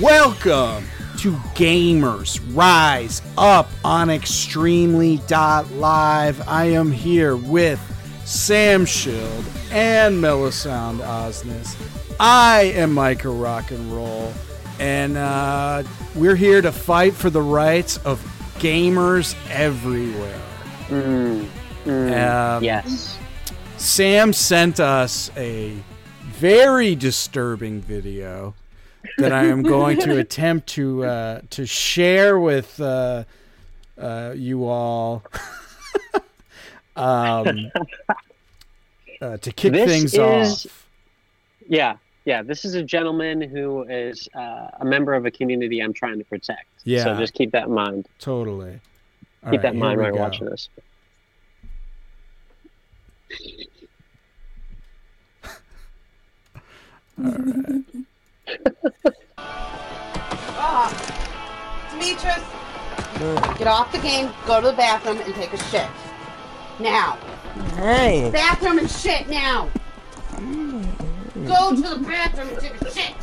Welcome to Gamers Rise Up on Extremely Live. I am here with Sam Shield and Melisande Osnes. I am Micah Rock and Roll, and uh, we're here to fight for the rights of gamers everywhere. Mm, mm, Um, yes. Sam sent us a very disturbing video that I am going to attempt to uh, to share with uh, uh, you all um, uh, to kick This things is- off. Yeah. Yeah. This is a gentleman who is uh, a member of a community I'm trying to protect. Yeah. So just keep that in mind. Totally. All right, Keep that in mind when you're watching this. Demetrius, get off the game, go to the bathroom, and take a shit. Now. Hey, Bathroom and shit now. Go to the bathroom and take a shit.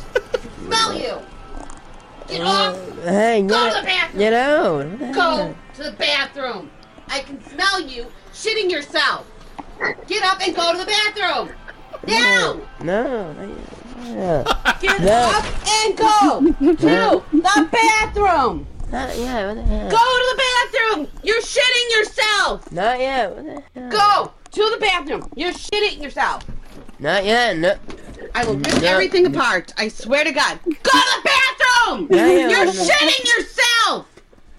Smell you. Get uh, off. hey, Go to the get, bathroom. get out. Go to the bathroom. I can smell you shitting yourself. Get up and go to the bathroom. Now. No, no, yeah. Get No. up and go to the bathroom. not yet. The? Go to the bathroom. You're shitting yourself. Not yet. What the hell? Go to the bathroom. You're shitting yourself. Not yet. No. I will rip No. everything apart. I swear to God. Go to the bathroom. You're shitting yourself.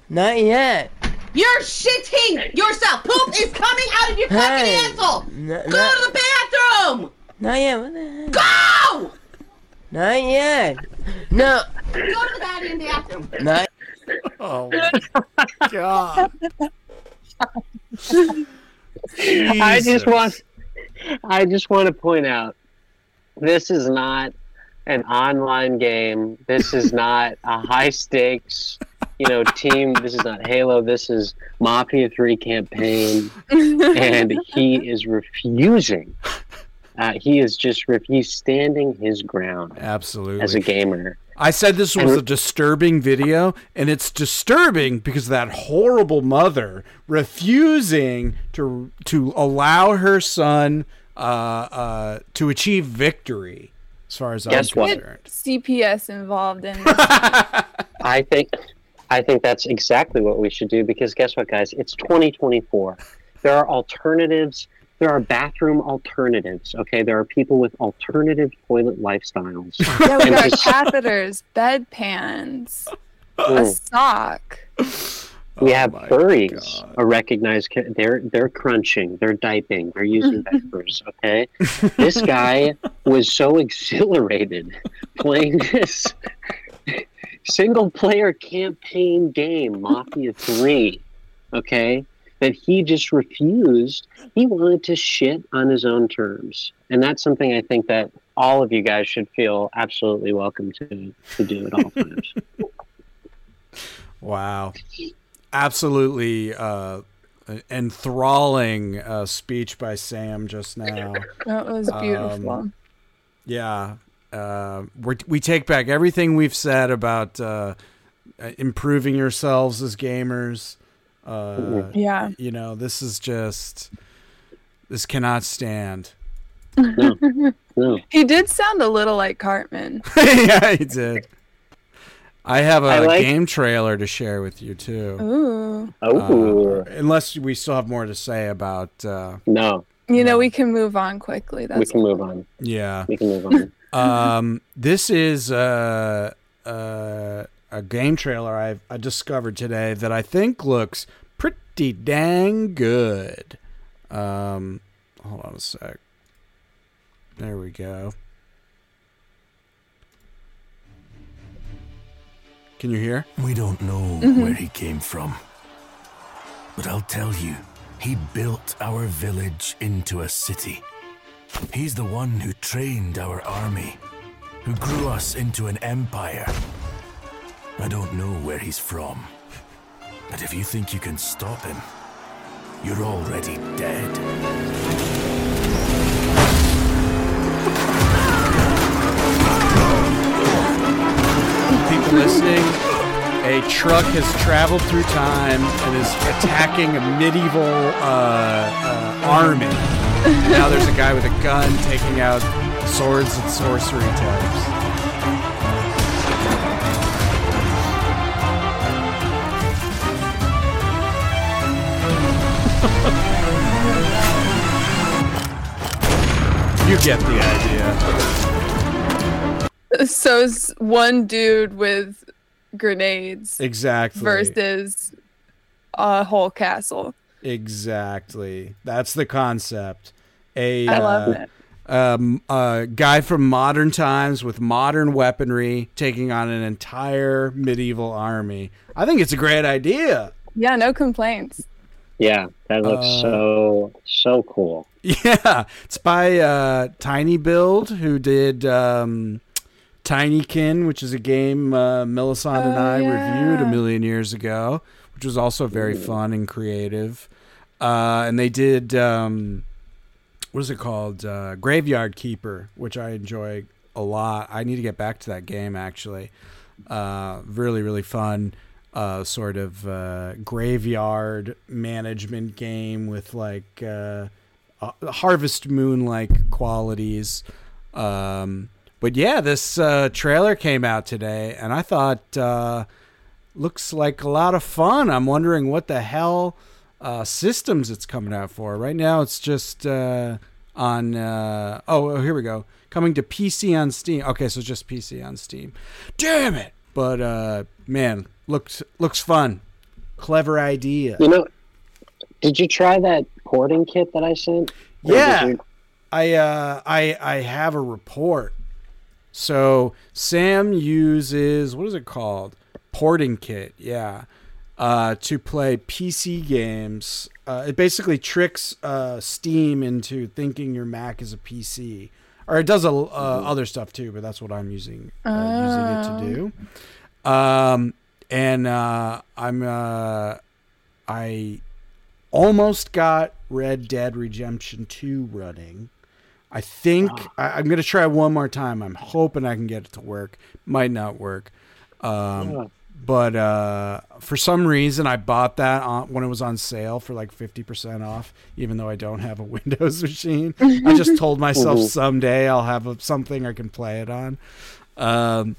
Not yet. You're shitting yourself. Poop is coming out of your fucking Hey. asshole. No, Go to the bathroom. not yet. What the hell? Go. Not yet. No. Go to the goddamn bathroom. Not. Oh my god! I just want I just want to point out this is not an online game. This is not a high stakes, you know, team. This is not Halo. This is Mafia 3 campaign and he is refusing. Uh, he is just he's standing his ground Absolutely. as a gamer. I said this was a disturbing video, and it's disturbing because that horrible mother refusing to to allow her son uh, uh, to achieve victory. As far as Guess I'm what? concerned, CPS involved in I think I think that's exactly what we should do because guess what guys it's 2024 there are alternatives there are bathroom alternatives okay there are people with alternative toilet lifestyles yeah, we And got just- catheters, bedpans, a Mm. sock. we Oh have my furries God. a recognized ca- they're they're crunching they're diping they're using diapers okay this guy was so exhilarated playing this single player campaign game mafia 3 okay that he just refused he wanted to shit on his own terms and that's something i think that all of you guys should feel absolutely welcome to to do at all times wow, absolutely uh, enthralling uh, speech by Sam just now. That was beautiful. Um, Yeah, uh, we we take back everything we've said about uh, uh, improving yourselves as gamers. Uh, yeah. you know, this is just this cannot stand. no He did sound a little like Cartman. yeah, he did. I have a I like- game trailer to share with you too. Ooh. oh Uh, unless we still have more to say about, uh, no You know, we can move on quickly. That's we can move on yeah. we can move on um, this is uh, uh, a game trailer I've I discovered today that I think looks pretty dang good. Um, hold on a sec. There we go. Can you hear? We don't know Mm-hmm. where he came from. But I'll tell you, he built our village into a city. He's the one who trained our army, who grew us into an empire. I don't know where he's from. But if you think you can stop him, you're already dead. Listening, a truck has traveled through time and is attacking a medieval uh, uh, army. Now there's a guy with a gun taking out swords and sorcery types. You get the idea. So it's one dude with grenades Exactly. versus a whole castle. Exactly. That's the concept. A I love uh, it. um, a guy from modern times with modern weaponry taking on an entire medieval army. I think it's a great idea. Yeah, no complaints. Yeah, that looks Uh, so so cool. Yeah, it's by uh, tinyBuild, who did um, Tinykin, which is a game uh, Melisande and Oh, I yeah. reviewed a million years ago, which was also very fun and creative. Uh, and they did um, what is it called? Uh, Graveyard Keeper, which I enjoy a lot. I need to get back to that game actually. Uh, really, really fun. Uh, sort of uh, graveyard management game with like uh, Harvest Moon like qualities. Um, but yeah, this uh, trailer came out today, and I thought uh, looks like a lot of fun. I'm wondering what the hell uh, systems it's coming out for. Right now, it's just on. Uh, oh, here we go. Coming to PC on Steam. Okay, so just PC on Steam. Damn it! But uh, man, looks looks fun. Clever idea. You know, did you try that porting kit that I sent? Or Yeah. you- I uh I I have a report. So Sam uses what is it called? Porting kit, yeah. Uh, to play PC games. Uh, it basically tricks uh, Steam into thinking your Mac is a PC, or it does a, uh, other stuff too. But that's what I'm using uh, using it to do. Um, and uh, I'm uh, I almost got Red Dead Redemption 2 running. I think I, I'm going to try one more time. I'm hoping I can get it to work. Might not work. Um, Yeah. But uh, for some reason, I bought that on, when it was on sale for like 50% off, even though I don't have a Windows machine. I just told myself someday I'll have a, something I can play it on. Um,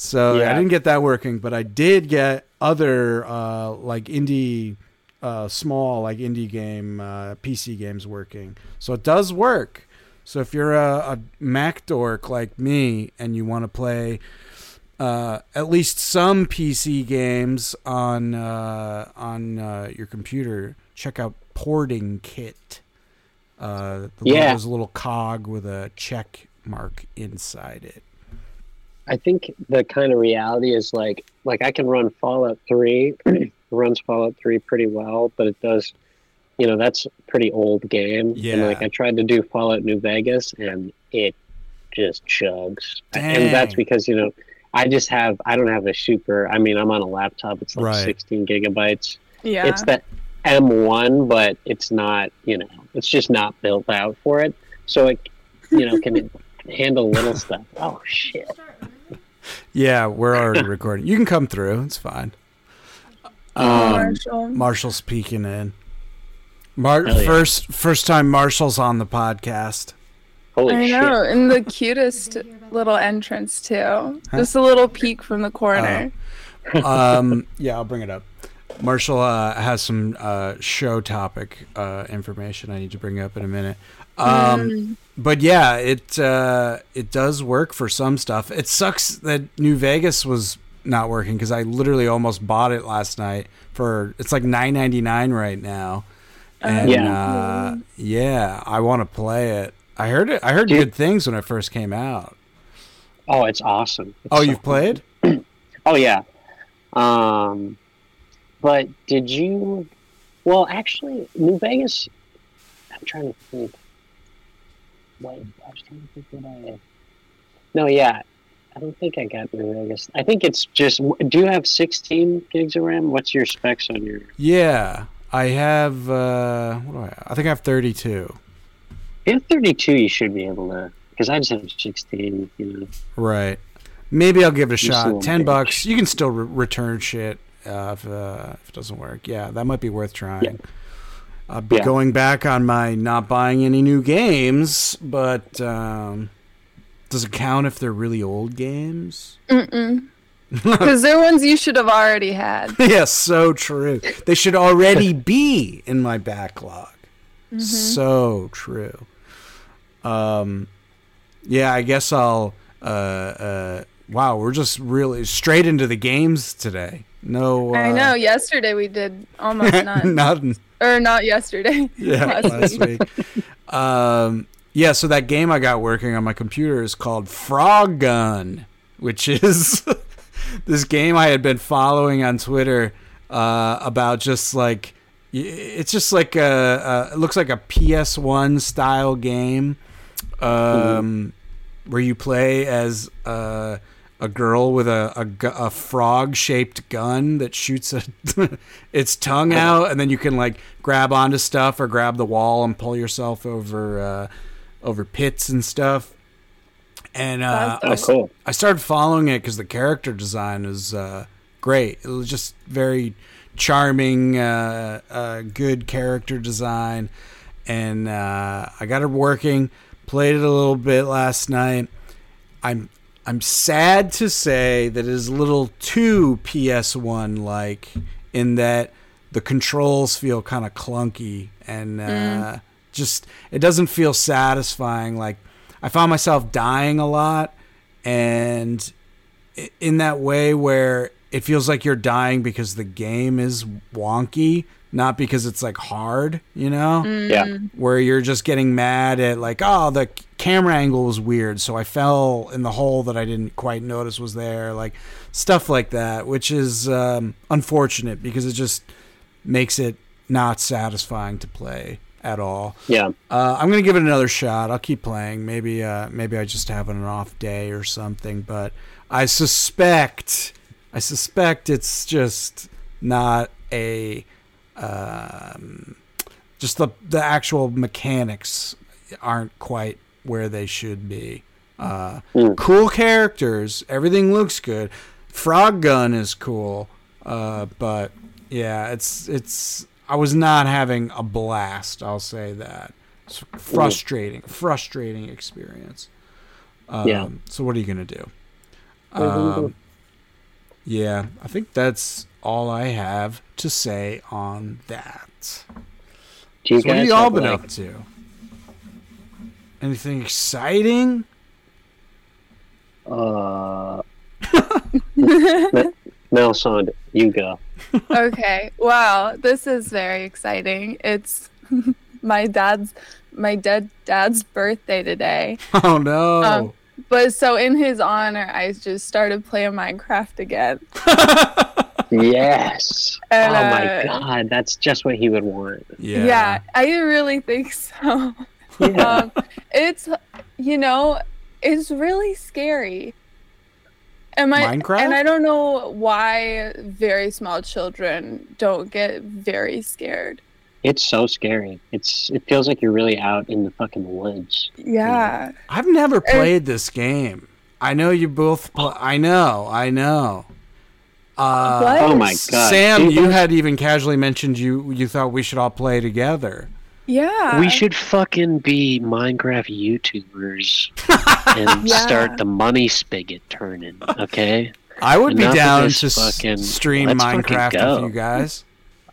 so I didn't get that working, but I did get other uh, like indie, uh, small like indie game uh, PC games working. So it does work. So if you're a, a Mac dork like me and you want to play uh, at least some PC games on uh, on uh, your computer, check out Porting Kit. Uh, the Yeah. logo's a little cog with a check mark inside it. I think the kind of reality is like like I can run Fallout Three, runs Fallout Three pretty well, but it does, you know, that's a pretty old game. Yeah. And like I tried to do Fallout New Vegas, and it just chugs. And that's because you know I just have I don't have a super. I mean, I'm on a laptop. It's like Right. 16 gigabytes. Yeah. It's the M1, but it's not. You know, it's just not built out for it. So it, you know, can handle little stuff. Oh shit. Yeah, we're already recording. You can come through. It's fine. Um, Marshall. Marshall's peeking in. Mar- yeah. First, first time Marshall's on the podcast. Holy I shit. know, and the cutest little entrance too. Just a little peek from the corner. um, yeah, I'll bring it up. Marshall uh, has some uh, show topic uh, information I need to bring up in a minute. Um, But yeah, it uh, it does work for some stuff. It sucks that New Vegas was not working because I literally almost bought it last night for it's like nine ninety nine right now, and Yeah. uh, yeah, I want to play it. I heard it. I heard Dude. good things when it first came out. Oh, it's awesome. It's Oh, so you've played? Oh yeah. Um but did you well actually New Vegas I'm trying to think. I was trying to think what I No, yeah. I don't think I got New Vegas. I think it's just do you have 16 gigs of RAM? What's your specs on your Yeah, I have. Uh, what do I? Have? I think I have thirty two. If you have 32 you should be able to because I just have 16, you know. Right. maybe I'll give it a a shot. Ten bucks. You can still re- return shit uh, if, uh, if it doesn't work. Yeah, that might be worth trying. I'll be Yeah. going back on my not buying any new games, but um, does it count if they're really old games? Mm-mm. Because they're ones you should have already had. yes, so true. They should already be in my backlog. So true. Um, yeah, I guess I'll. Uh, uh, wow, we're just really straight into the games today. No, uh, I know. Yesterday we did almost none. Nothing. Or not yesterday. Yeah, last last week. week. Um, yeah, so that game I got working on my computer is called Frog Gun, which is this game I had been following on Twitter uh, about just like it's just like a, a it looks like a PS1 style game um, where you play as uh, a girl with a, a, a frog shaped gun that shoots a, its tongue out, and then you can like grab onto stuff or grab the wall and pull yourself over uh, over pits and stuff. And uh, I, cool. I started following it because the character design is uh, great. It was just very charming, uh, uh, good character design, and uh, I got it working. Played it a little bit last night. I'm I'm sad to say that it is a little too PS1 like in that the controls feel kind of clunky and uh, just it doesn't feel satisfying. Like I found myself dying a lot, and in that way where it feels like you're dying because the game is wonky, not because it's like hard, you know? Yeah. Where you're just getting mad at like, oh, the camera angle was weird, so I fell in the hole that I didn't quite notice was there, like stuff like that, which is um, unfortunate because it just makes it not satisfying to play at all. Yeah. Uh, I'm gonna give it another shot. I'll keep playing. Maybe, uh, maybe I just have an off day or something. But I suspect, I suspect it's just not a, um, just the the actual mechanics aren't quite where they should be. Uh, Mm. Cool characters. Everything looks good. Frog Gun is cool. Uh, but yeah, it's it's. I was not having a blast. I'll say that. It's frustrating, frustrating experience. Um, Yeah. So what are you gonna do? What are you gonna do? Um, yeah, I think that's all I have to say on that. Do you So what have you all been like, up to? Anything exciting? Uh, Melisande, you go. okay. Wow, this is very exciting. It's my dad's my dead dad's birthday today. Oh no! Um, But so in his honor, I just started playing Minecraft again. Yes. And, oh my uh, god, that's just what he would want. Yeah, Yeah, I really think so. Yeah. um, it's you know, it's really scary. And I, Minecraft? and I don't know why very small children don't get very scared. It's so scary. It's it feels like you're really out in the fucking woods. Yeah. I've never played this game. I know you both. Pl- I know. I know. Uh, What? Oh my god. Sam, Dude, you had even casually mentioned you you thought we should all play together. Yeah. we should fucking be Minecraft YouTubers and Yeah. start the money spigot turning, okay? I would Enough be down to fucking- stream let's fucking Minecraft go. with you guys.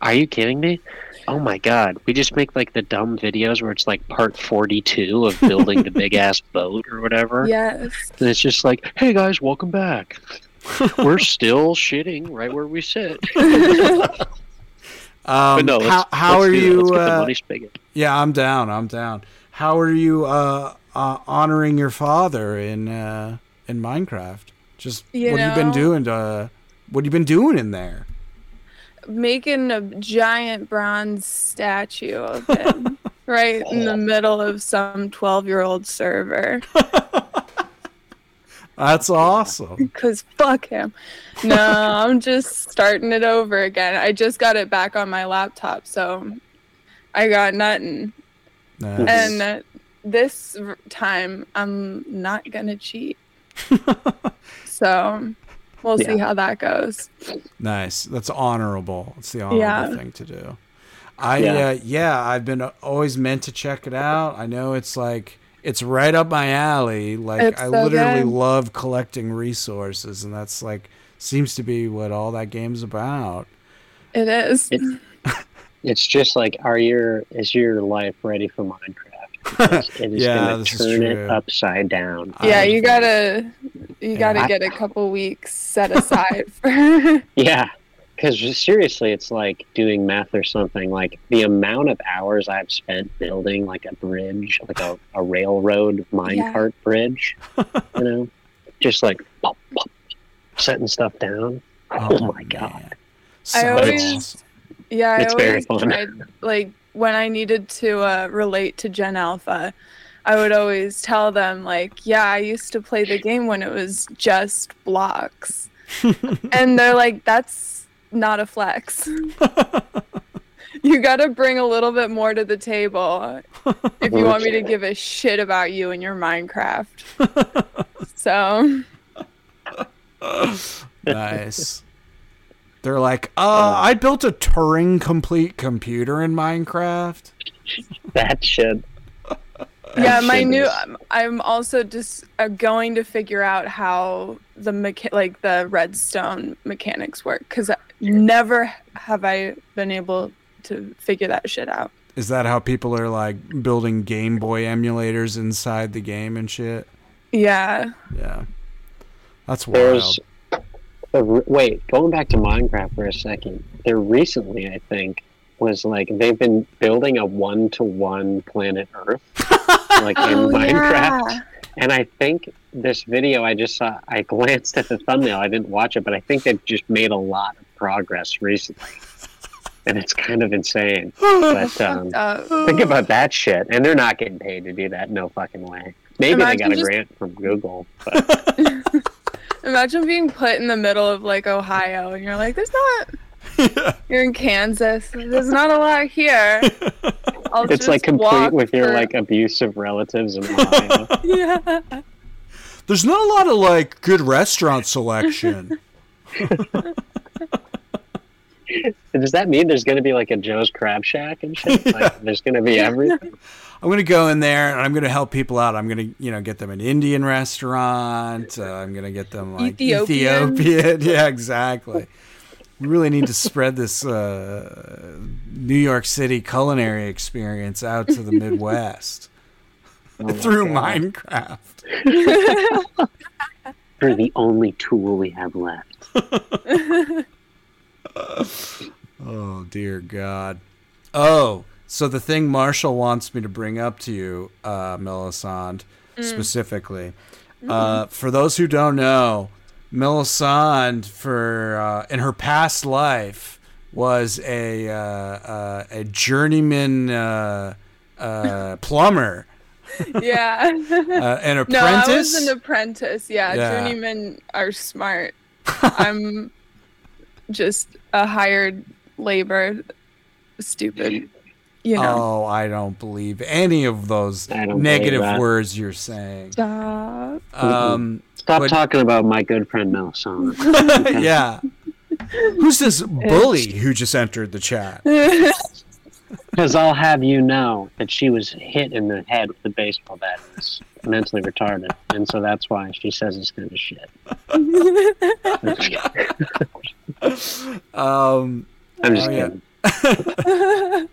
Are you kidding me? Oh my god. We just make like the dumb videos where it's like part 42 of building the big ass boat or whatever. Yes. And it's just like, hey guys, welcome back. We're still shitting right where we sit. Um, but no, let's, how how let's are you? Let's get the Uh, money yeah, I'm down. I'm down. How are you uh, uh, honoring your father in uh, in Minecraft? Just You what have you been doing to? What have you been doing in there? Making a giant bronze statue of him right in the middle of some 12 year old server. That's awesome. Because fuck him. No, I'm just starting it over again. I just got it back on my laptop, so I got nothing. Nice. And uh, this time, I'm not gonna cheat. so we'll see how that goes. Nice. That's honorable. It's the honorable Yeah. thing to do. I Yeah. yeah. Uh, yeah, I've been uh, always meant to check it out. I know it's like it's right up my alley. Like It's I so literally good. love collecting resources and that's like seems to be what all that game's about. It is. It- It's just like, are your is your life ready for Minecraft? It is Yeah, gonna this is turn true. it upside down. yeah, I- you gotta you gotta I- get a couple weeks set aside for Yeah, because seriously, it's like doing math or something. Like the amount of hours I've spent building like a bridge, like a, a railroad minecart bridge, you know, just like pop, pop, setting stuff down. Oh, my god! man. I always- awesome. Yeah, I It's very always fun. tried like when I needed to uh, relate to Gen Alpha, I would always tell them like, "Yeah, I used to play the game when it was just blocks," and they're like, "That's not a flex. you got to bring a little bit more to the table if you want me to give a shit about you and your Minecraft." so nice. They're like, uh, I built a Turing complete computer in Minecraft. That shit. yeah my shit new is- I'm- i'm also just uh, going to figure out how the mecha- like the redstone mechanics work because never have i been able to figure that shit out Is that how people are like building Game Boy emulators inside the game and shit? yeah Yeah. That's wild. There's a wait, going back to Minecraft for a second. There recently, I think, was like they've been building a one-to-one planet Earth, like in Oh, Minecraft. And I think this video I just saw, I glanced at the thumbnail. I didn't watch it, but I think they've just made a lot of progress recently. And it's kind of insane. But um, uh, think about that shit. And they're not getting paid to do that. No fucking way. Maybe they got a just- grant from Google. But imagine being put in the middle of like ohio and you're like there's not you're in kansas there's not a lot here I'll it's just like complete walk with your like abusive relatives in Ohio. yeah There's not a lot of like good restaurant selection. Does that mean there's going to be like a Joe's Crab Shack and shit? Like there's going to be everything? I'm gonna go in there and I'm gonna help people out. I'm gonna, you know, get them an Indian restaurant. Uh, I'm gonna get them like Ethiopian. Ethiopian. Yeah, exactly. We really need to spread this uh, New York City culinary experience out to the Midwest Oh through God. Minecraft. They're the only tool we have left. Oh dear God. Oh, so the thing Marshall wants me to bring up to you, uh, Melisande, specifically. Uh, for those who don't know, Melisande, for uh, in her past life, was a uh, uh, a journeyman uh, uh, plumber, yeah uh, an No, I was an apprentice. Yeah, Yeah. journeymen are smart. I'm just a hired labor, stupid. You know. Oh, I don't believe any of those negative words you're saying. Stop. Um, Stop But- talking about my good friend Melisande. yeah. Who's this bully who just entered the chat? Because I'll have you know that she was hit in the head with a baseball bat and is mentally retarded. And so that's why she says this kind of shit. Um, I'm just Oh, yeah. kidding.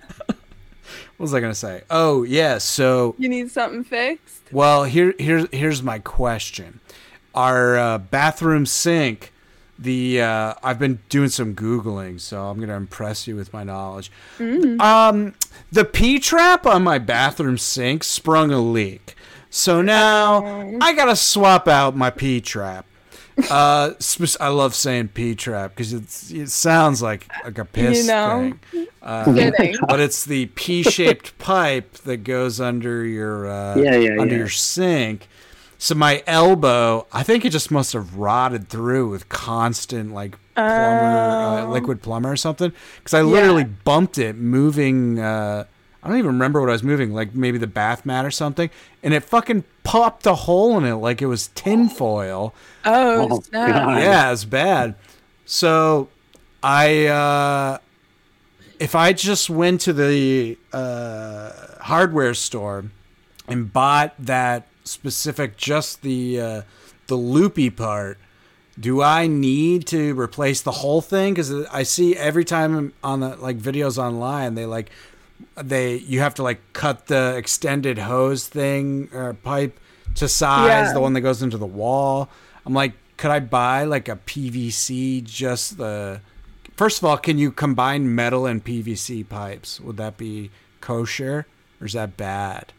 what was I gonna say? Oh yeah. So you need something fixed? well, here here's here's my question. Our uh, bathroom sink. The uh, I've been doing some googling, so I'm gonna impress you with my knowledge. Um, the P trap on my bathroom sink sprung a leak, so now I gotta swap out my P trap. Uh, I love saying P trap because it's it sounds like like a piss know. thing. Uh, but it's the P-shaped pipe that goes under your uh, Yeah, yeah, under yeah. your sink. So my elbow, I think it just must have rotted through with constant like plumber, uh, Oh. liquid plumber or something. Because I literally bumped it moving. Uh, I don't even remember what I was moving, like maybe the bath mat or something, and it fucking popped a hole in it like it was tinfoil. Oh, Oh, snap. God. Yeah, it's bad. So I uh if I just went to the uh hardware store and bought that specific just the uh the loopy part, do I need to replace the whole thing cuz I see every time on the like videos online they like they you have to like cut the extended hose thing or pipe to size Yeah. the one that goes into the wall i'm like could i buy like a pvc just the first of all can you combine metal and pvc pipes would that be kosher or is that bad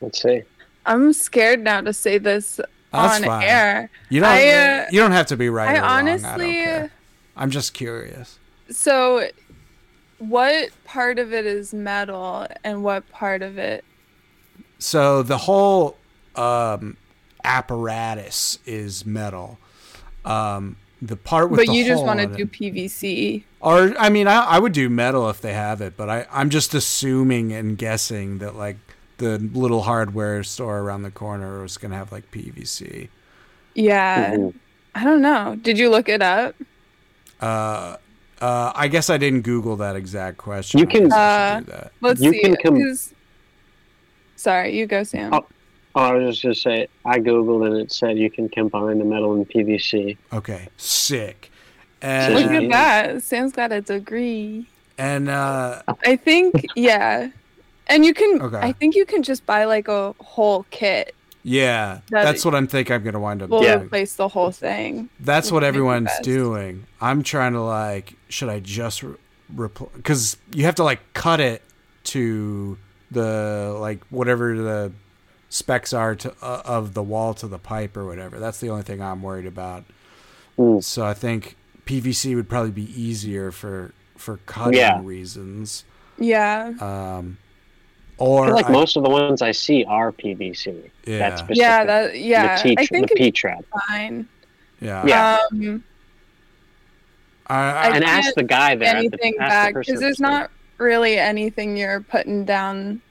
Let's see. I'm scared now to say this That's on fine. air. you don't I, uh, you don't have to be right I or wrong. I honestly- care. i'm just curious So, what part of it is metal and what part of it? so the whole um apparatus is metal um the part with But you just want to do PVC. Or I mean, I, I would do metal if they have it, but I I'm just assuming and guessing that like the little hardware store around the corner was gonna have like PVC. Yeah. Mhm. I don't know. Did you look it up? Uh, uh, I guess I didn't Google that exact question. You can- Uh, do that. Let's You see. can com- Sorry, you go, Sam. Oh. Oh, I was just gonna say I googled and it said you can combine the metal and PVC. Okay, sick. Look And Yeah. at that. Sam's got a degree. and uh, I think, yeah. And you can, Okay. I think you can just buy like a whole kit. yeah, That- that's what I'm thinking. I'm gonna wind up We'll doing. replace the whole thing. That's what everyone's doing. I'm trying to like, should I just replace? because you have to like cut it to the like whatever the specs are to uh, of the wall to the pipe or whatever. That's the only thing I'm worried about. Mm. So I think PVC would probably be easier for for cutting Yeah. reasons. Yeah. Um, I or feel like I- most of the ones I see are PVC. Yeah. That's specific. Yeah, that, yeah. the T, I think the P trap. fine. yeah, Yeah. Um, I, I, I And ask the guy there. anything the back because at there's not really anything you're putting down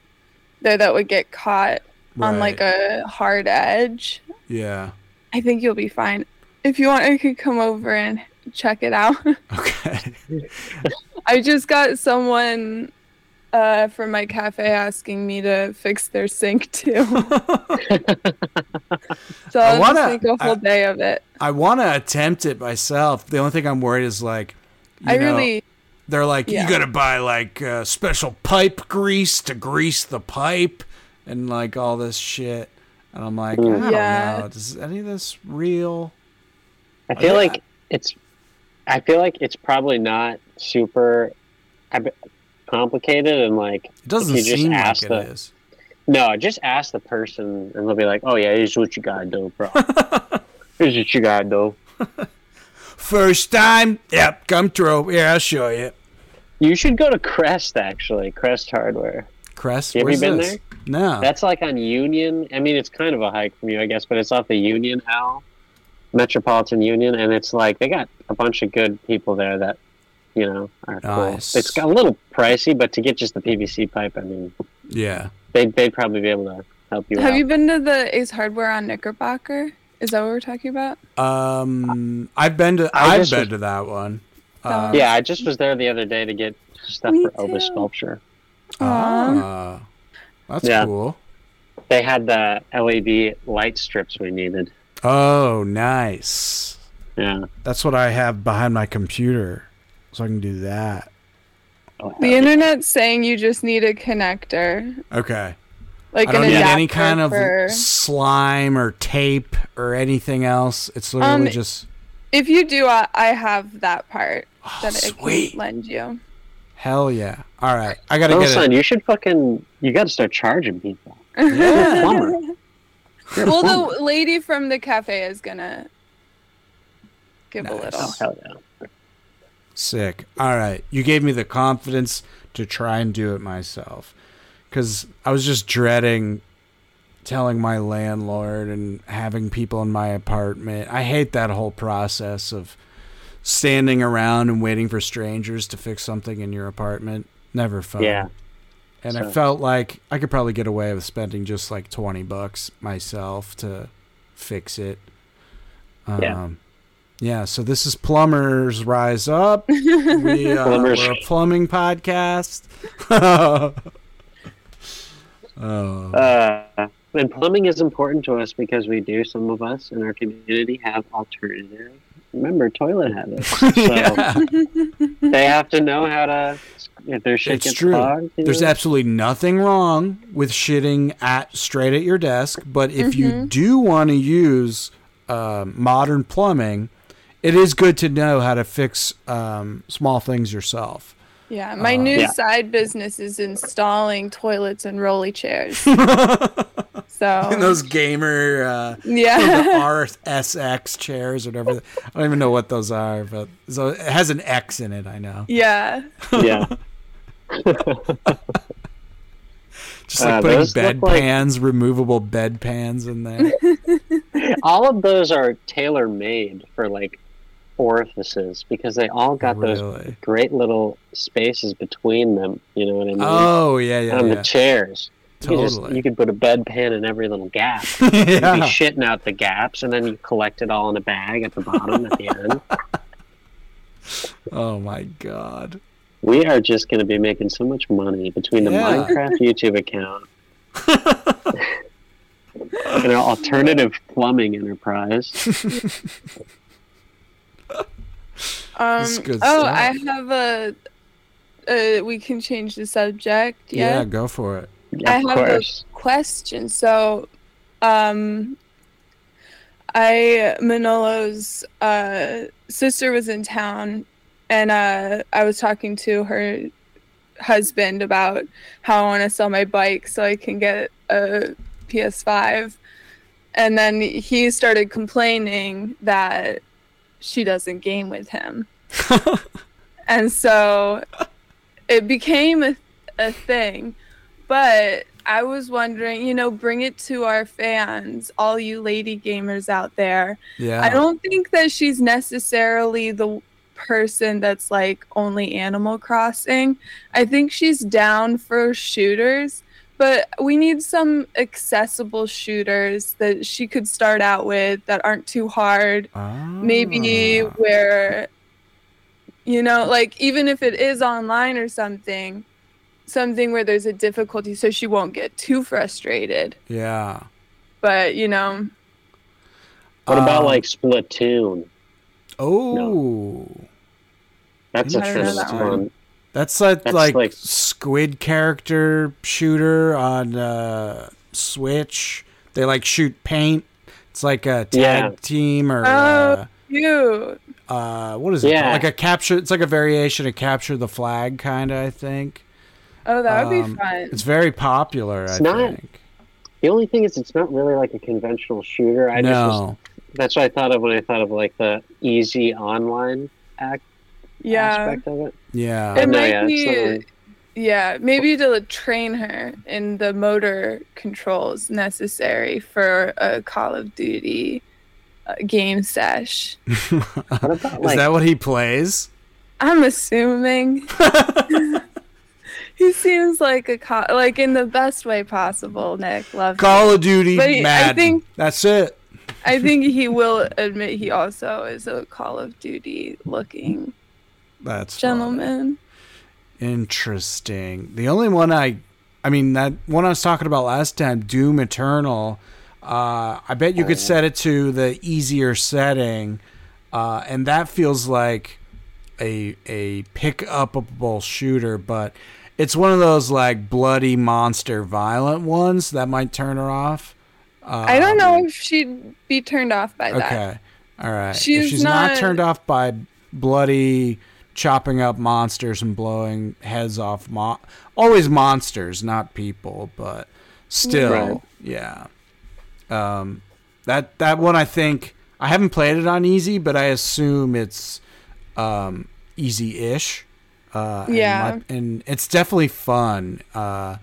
there that would get caught on like a hard edge. yeah. I think you'll be fine. If you want, I could come over and check it out. Okay. I just got someone uh, from my cafe asking me to fix their sink too. so I I'll wanna- just make a whole I- day of it. I want to attempt it myself. The only thing I'm worried is like, you I know, really, they're like, yeah. you got to buy like uh, special pipe grease to grease the pipe and like all this shit. And I'm like, Mm. I don't Yeah. know. Is any of this real? I feel Yeah. like it's. I feel like it's probably not super ab- complicated and like It doesn't you seem like it the- is. no, just ask the person and they'll be like, "Oh yeah, here's what you gotta do, bro. here's what you gotta do." First time? Yep, come through. Yeah, I'll show you. You should go to Crest actually, Crest Hardware. Crest, Have you been this? there? No. That's like on Union. I mean, it's kind of a hike from you, I guess, but it's off the Union Al, Metropolitan Union, and it's like they got a bunch of good people there that, you know, are Nice. cool. It's got a little pricey, but to get just the PVC pipe, I mean, yeah. they'd, they'd probably be able to help you have out. you been to the Ace Hardware on Knickerbocker? Is that what we're talking about? Um, I've been to. I I've been was- to that one. Oh. Um, yeah, I just was there the other day to get stuff for Oba. Sculpture. Ah, that's Yeah. cool. They had the LED light strips we needed. Oh, nice. Yeah. That's what I have behind my computer, so I can do that. The internet's saying you just need a connector, Okay. like I don't an need any kind of slime or tape or anything else. It's literally Um, just If you do, I, I have that part oh, that I sweet. can lend you. Hell yeah! All right, I gotta Oh, get son, it. you should fucking. You got to start charging people. You're a Yeah. plumber. You're a well, plumber. the lady from the cafe is gonna give a little. Oh, hell yeah. Sick. All right, you gave me the confidence to try and do it myself, because I was just dreading telling my landlord and having people in my apartment. I hate that whole process of standing around and waiting for strangers to fix something in your apartment. Never fun. Yeah. and I felt like I could probably get away with spending just like twenty bucks myself to fix it. Um, Yeah. Yeah, so this is Plumbers Rise Up. We, uh, Plumbers. we're a plumbing podcast. oh, Uh, and plumbing is important to us because we do. Some of us in our community have alternative. Remember, toilet habits. So yeah. they have to know how to. If their shit It's gets true. clogged, you There's know? absolutely nothing wrong with shitting at straight at your desk, but if you Mhm. do want to use uh, modern plumbing, it is good to know how to fix um, small things yourself. Yeah, my Uh, new Yeah. side business is installing toilets and rolly chairs. so And those gamer uh, yeah, the RSX chairs, or whatever. I don't even know what those are, but so it has an X in it. I know. yeah, yeah. Just like Uh, putting those look bed like- pans, removable bed pans in there. all of those are tailor made for like orifices because they all got those great little spaces between them. You know what I mean? Oh yeah, yeah, on yeah. the chairs. You, could just- Totally. you could put a bedpan in every little gap. You'd be shitting out the gaps, and then you collect it all in a bag at the bottom at the end. Oh my god. We are just going to be making so much money between the Yeah. Minecraft YouTube account and our alternative plumbing enterprise. Um, good oh, stuff. I have a. Uh, we can change the subject. Yeah, Yeah, go for it. I of have course. a question. So, um, I Manolo's uh, sister was in town, and uh, I was talking to her husband about how I want to sell my bike so I can get a PS5. And then he started complaining that she doesn't game with him. and so it became a, a thing. But I was wondering, you know, bring it to our fans, all you lady gamers out there. Yeah. I don't think that she's necessarily the person that's like only Animal Crossing. I think she's down for shooters, but we need some accessible shooters that she could start out with that aren't too hard. Maybe Ah. where, you know, like even if it is online or something, something where there's a difficulty so she won't get too frustrated. Yeah. But, you know, What about Um, like Splatoon? Oh. That's a I don't know kind of that one. That's like That's like, like- squid character shooter on uh, Switch. They like shoot paint. It's like a tag Yeah. team or Oh. uh, cute. uh, what is it? Yeah. called? Like a capture. It's like a variation of capture the flag, kind of. I think Oh, that would Um, be fun. it's very popular. It's I not- think. The only thing is, it's not really like a conventional shooter. I just that's what I thought of when I thought of like the easy online act Yeah. aspect of it. Yeah. It might yeah, be, not yeah, maybe to train her in the motor controls necessary for a Call of Duty uh, game sesh. What about is that what he plays? I'm assuming. he seems like a co- like in the best way possible. Nick, love. Call of Duty, But he- I think- That's it. I think he will admit he also is a Call of Duty looking That's funny. gentleman. Interesting. The only one I, I mean that one I was talking about last time, Doom Eternal. Uh, I bet you could set it to the easier setting, uh, and that feels like a a pick upable shooter, but it's one of those like bloody monster violent ones that might turn her off. Uh, I don't know if she'd be turned off by that. Okay. All right. if She's she's not, not- turned off by bloody chopping up monsters and blowing heads off mo- always monsters, not people, but still, Right. yeah. Um that that one I think I haven't played it on easy, but I assume it's um easy-ish. Uh and Yeah. my- and it's definitely fun. Uh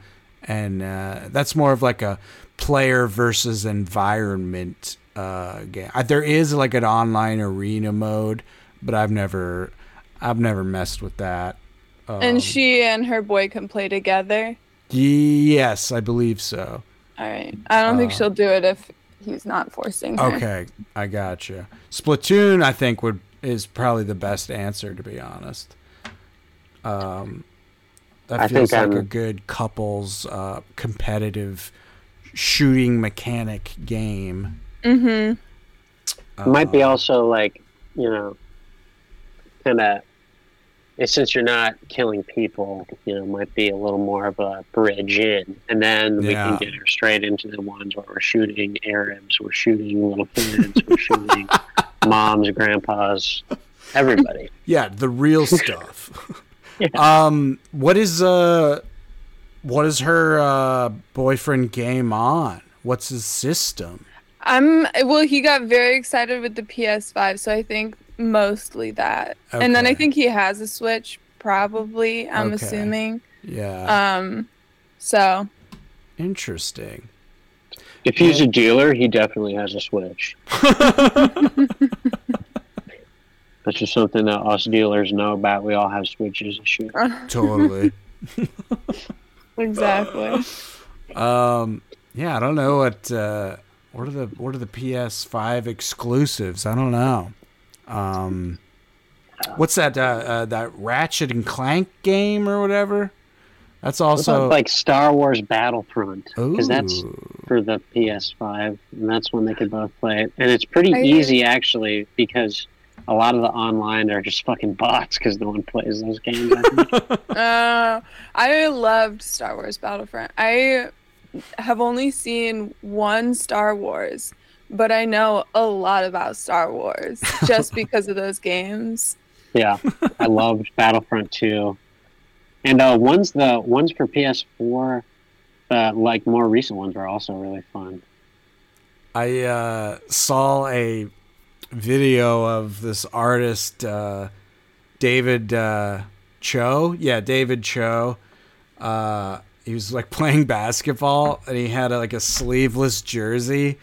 and uh, that's more of like a player versus environment uh, game. There is like an online arena mode, but I've never, I've never messed with that. Um, And she and her boy can play together. Yes, I believe so. All right. I don't think Uh, she'll do it if he's not forcing her. Okay, I got you. Splatoon, I think would is probably the best answer to be honest. Um, that I feels think like a I'm- good couples uh, competitive shooting mechanic game. Mm-hmm. Uh, might be also like you know kind of since you're not killing people you know might be a little more of a bridge in and then we Yeah. can get her straight into the ones where we're shooting arabs we're shooting little kids we're shooting moms grandpas everybody Yeah, the real stuff. Yeah. Um, what is uh, what is her uh boyfriend game on? What's his system? I'm well. He got very excited with the PS5, so I think mostly that. And then I think he has a Switch, probably. I'm Okay. assuming. Yeah, Um, so interesting. if he's a dealer he definitely has a switch that's just something that us dealers know about we all have switches and shit Totally. exactly. Um, yeah, I don't know what uh, what are the what are the PS5 exclusives? I don't know. Um, what's that uh, uh, that Ratchet and Clank game or whatever? That's What also about, like Star Wars Battlefront because that's for the PS5, and that's when they could both play it. And it's pretty I- easy actually because a lot of the online are just fucking bots because no one plays those games. I think. Uh, I loved Star Wars Battlefront. I have only seen one Star Wars, but I know a lot about Star Wars just because of those games. yeah, I loved Battlefront 2, and uh, ones the ones for PS4, uh, like more recent ones are also really fun. I uh, saw a video of this artist, uh, David uh, Choe. Yeah, David Choe. Uh, he was like playing basketball, and he had a, like a sleeveless jersey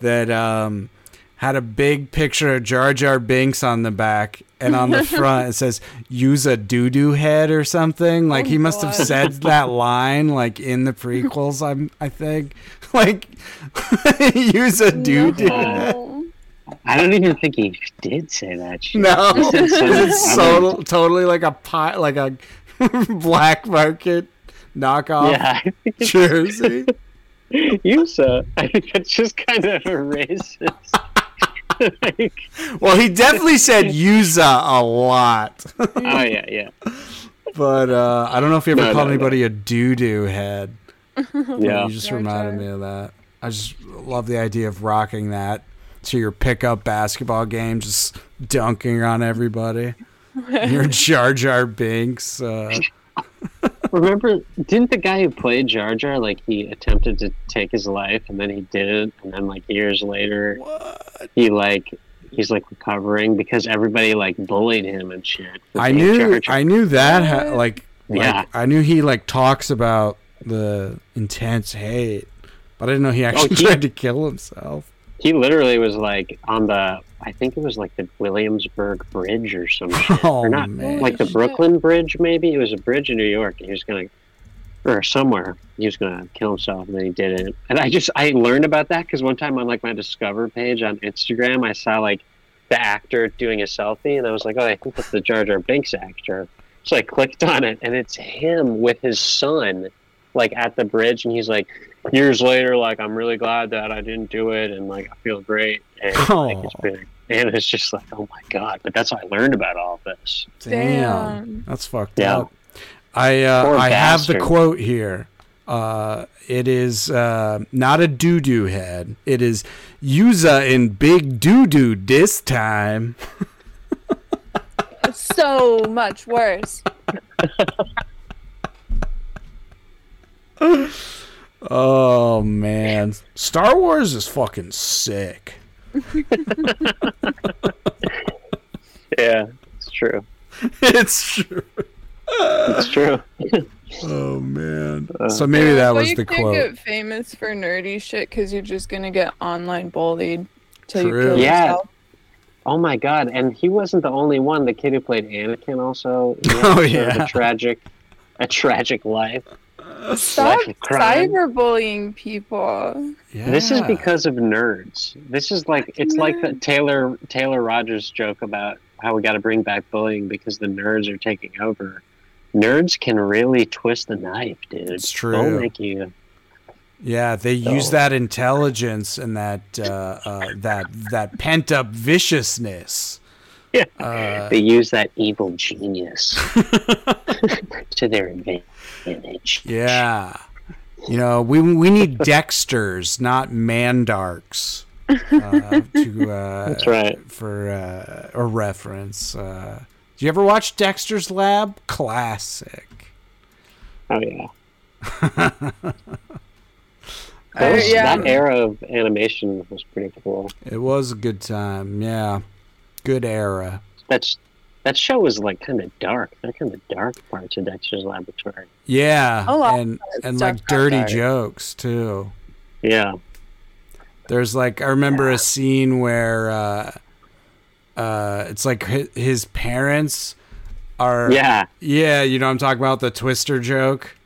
that um, had a big picture of Jar Jar Binks on the back, and on the front it says "Use a doo doo head" or something. Like Oh, he must have said that line like in the prequels. I'm I think like use a doo doo. No. I don't even think he did say that. Shit. No, He said it's other- so totally like a pot, like a black market knockoff Yeah, I think it's- jersey. you so. I think that's just kind of a racist. like, Well, he definitely said "Yuza" a lot, oh yeah, yeah, but uh, I don't know if he ever No, called no, no. anybody a doo doo head. yeah. You just Jar reminded me of that. I just love the idea of rocking that to your pickup basketball game, just dunking on everybody. Your Jar Jar Binks. Uh, Remember, didn't the guy who played Jar Jar like he attempted to take his life and then he didn't, and then like years later he like he's like recovering because everybody like bullied him and shit. I knew Jar Jar. I knew that ha- like, like Yeah. I knew he like talks about the intense hate, but I didn't know he oh, actually he- tried to kill himself. He literally was like on the I think it was like the Williamsburg Bridge or some shit. Oh or not man. like the Brooklyn Bridge maybe. It was a bridge in New York and he was gonna or somewhere he was gonna kill himself and then he didn't. And I just I learned about that because one time on like my Discover page on Instagram I saw like the actor doing a selfie and I was like, oh I think that's the Jar Jar Binks actor. So I clicked on it and it's him with his son like at the bridge and he's like years later like I'm really glad that I didn't do it and like I feel great and like it's Aw. been and it's just like oh my god but that's how I learned about all this Damn, Damn. that's fucked Yeah. up. I uh, Poor I have the quote here. Uh, it is uh, not a doo doo head. It is Yuza in big doo doo this time. so much worse. Oh man, Star Wars is fucking sick. yeah it's true it's true. it's true Oh man. Uh, so maybe that Well, was you the can't quote. get famous for nerdy shit because you're just gonna get online bullied till True. you kill Yeah. yourself. oh my god and he wasn't the only one the kid who played Anakin also Oh, yeah. a tragic a tragic life Stop Life of crime. cyberbullying people. This is because of nerds. This is like it's like the Taylor Taylor Rogers joke about how we got to bring back bullying because the nerds are taking over. Nerds can really twist the knife, dude. It's They'll true. make you. Yeah, they use that intelligence and that uh, uh, that that pent up viciousness. Yeah. Uh, They use that evil genius to their advantage. Yeah. You know, we we need Dexters, not Mandarks. Uh, to uh, That's right. for uh, a reference. Uh, do you ever watch Dexter's Lab? Classic. Oh yeah. I- Those- yeah. That era of animation was pretty cool. It was a good time. Yeah, good era. That's that show was like kind of dark. They're kind of dark parts of Dexter's Laboratory. Yeah, A and and like dirty dark. jokes too. Yeah. There's like I remember a scene where uh, uh, it's like his parents are Yeah. yeah you know what I'm talking about the Twister joke.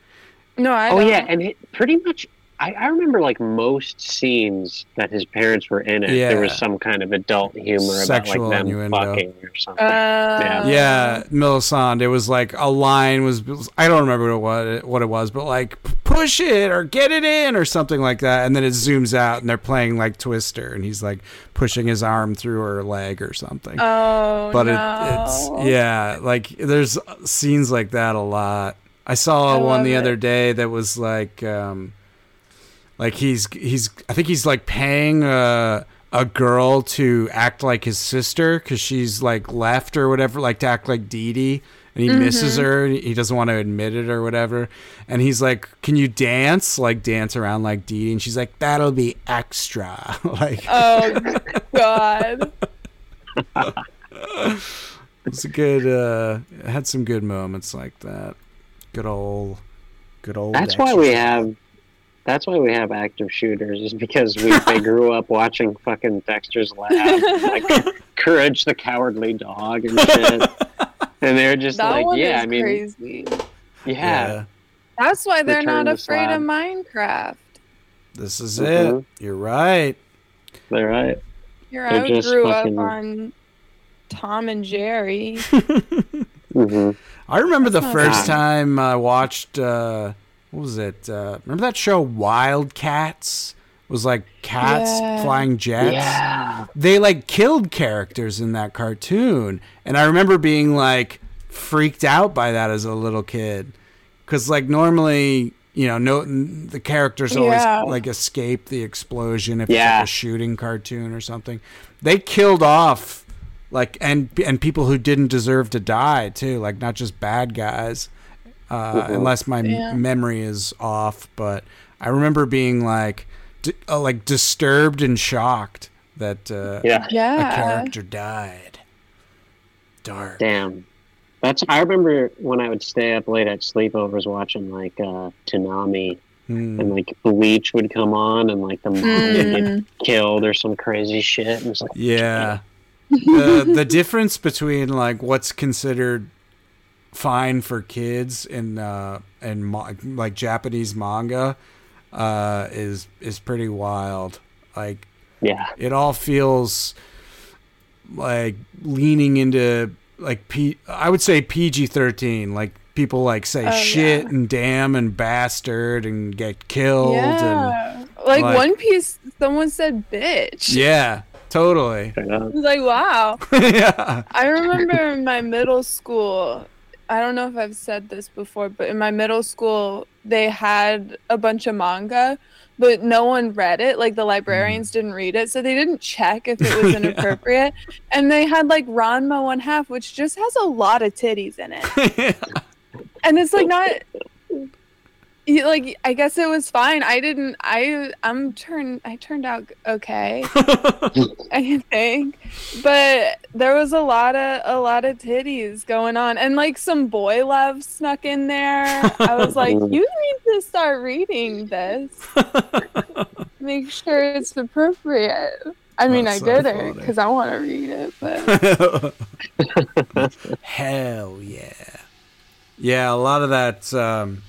No, I Oh don't. yeah, and it, pretty much, I, I remember like most scenes that his parents were in it. There was some kind of adult humor Sexual about like them innuendo. fucking or something. Uh, Yeah, Melisande. It was like a line was I don't remember what it, what it was, but like push it or get it in or something like that, and then it zooms out and they're playing like Twister, and he's like pushing his arm through her leg or something. Oh but no. it, it's yeah, like there's scenes like that a lot. I saw I one the it. other day that was like, um, like he's he's I think he's like paying a a girl to act like his sister because she's like left or whatever, like to act like Dee Dee. And he misses Mm-hmm. her. He doesn't want to admit it or whatever. And he's like, "Can you dance? Like dance around like Dee Dee?" And she's like, "That'll be extra." like Oh God. It's a good. Uh, had some good moments like that. Good old, good old. That's why we have. That's why we have active shooters, is because we they grew up watching fucking Dexter's Lab, like Courage the Cowardly Dog and shit. And they're just that like, yeah, I mean, crazy. yeah, That's why they're Return not to afraid of Minecraft. This is Mhm. it. You're right. they're right. Here, They're I just grew fucking- up on Tom and Jerry. hmm I remember the first bad. time I watched. Uh, what was it? Uh, remember that show SWAT Kats? It was like cats Yeah. flying jets. Yeah, They like killed characters in that cartoon, and I remember being like freaked out by that as a little kid, because like normally. You know, no, the characters always Yeah. like escape the explosion if it's Yeah. like a shooting cartoon or something. They killed off like and and people who didn't deserve to die too, like not just bad guys. Uh, Mhm. Unless my m- Yeah. memory is off, but I remember being like, d- uh, like disturbed and shocked that uh, yeah. a character died. Dark. Damn. That's. I remember when I would stay up late at sleepovers watching like uh, Toonami, Hmm. and like Bleach would come on, and like the mom would get Mm. killed or some crazy shit. And it's like, Yeah. the the difference between like what's considered fine for kids in uh in mo- like Japanese manga uh is is pretty wild. Like yeah, it all feels like leaning into like P I would say PG-13 like people like say Oh, shit yeah. and damn and bastard and get killed and Yeah. Like, like- One Piece, someone said bitch. yeah, totally. straight. I was like, wow. yeah. I remember in my middle school, I don't know if I've said this before, but in my middle school, they had a bunch of manga, but no one read it. Like the librarians mm. didn't read it, so they didn't check if it was Yeah. inappropriate. And they had like Ranma one half, which just has a lot of titties in it. and it's like not you- like I guess it was fine. I didn't I I'm turned I turned out okay. I think. But there was a lot of a lot of titties going on and like some boy love snuck in there. I was like, you need to start reading this. Make sure it's appropriate. I mean, That's I so didn't funny. because I want to read it, but Hell yeah. Yeah, a lot of that um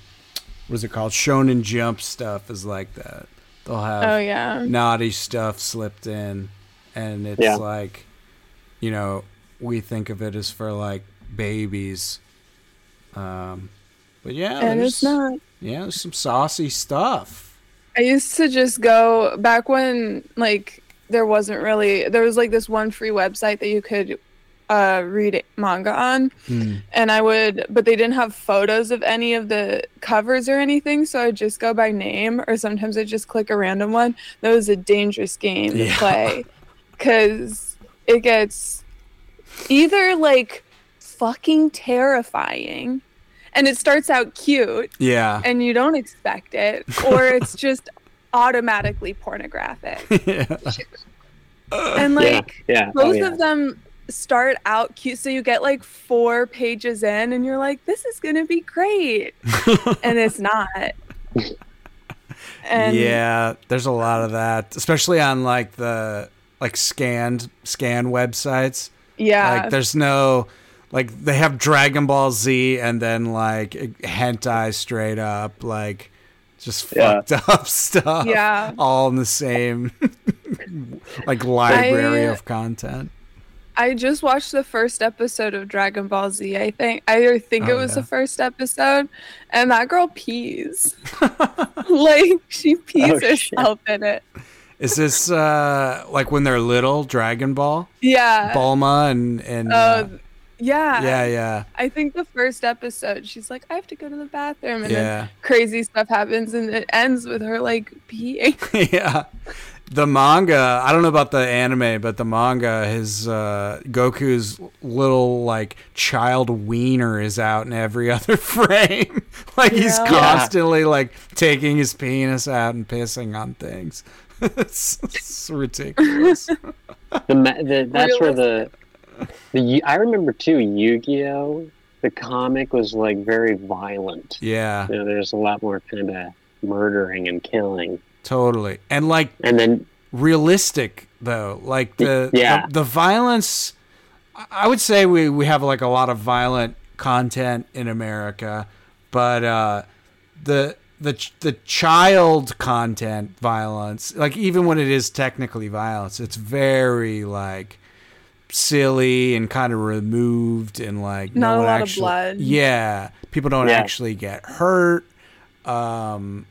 what's it called? Shonen Jump stuff is like that. They'll have Oh yeah. naughty stuff slipped in, and it's Yeah. like, you know, we think of it as for like babies. Um, but yeah, and it's not. yeah, there's some saucy stuff. I used to just go back when like there wasn't really there was like this one free website that you could uh read manga on Hmm. and I would but they didn't have photos of any of the covers or anything so I'd just go by name or sometimes I'd just click a random one. That was a dangerous game to play cuz it gets either like fucking terrifying and it starts out cute Yeah. and you don't expect it, or it's just automatically pornographic. yeah. And like yeah, yeah. both oh, yeah. of them start out cute, so you get like four pages in, and you're like, "This is gonna be great," and it's not. And yeah, there's a lot of that, especially on like the like scanned scan websites. yeah, Like there's no like they have Dragon Ball Z and then like hentai straight up like just Yeah. fucked up stuff. Yeah. All in the same like library I- of content. I just watched the first episode of Dragon Ball Z. I think I think it Oh, was yeah. the first episode, and that girl pees. like she pees Oh, shit. herself in it. Is this uh like when they're little Dragon Ball? Yeah. Bulma and and Uh, uh, yeah. yeah, yeah. I think the first episode, she's like, I have to go to the bathroom, and Yeah. then crazy stuff happens, and it ends with her like peeing. yeah. The manga, I don't know about the anime, but the manga, his uh, Goku's little like child wiener is out in every other frame. like he's Yeah. constantly like taking his penis out and pissing on things. it's, it's ridiculous. the, ma- the that's where the the I remember too Yu-Gi-Oh. The comic was like very violent. yeah, You know, there's a lot more kind of murdering and killing, totally. And like and then realistic though like the Yeah. the, the violence i would say we we have like a lot of violent content in america but uh the the the child content violence like even when it is technically violence it's very like silly and kind of removed and like Not no a one lot of blood. yeah people don't Yeah. actually get hurt um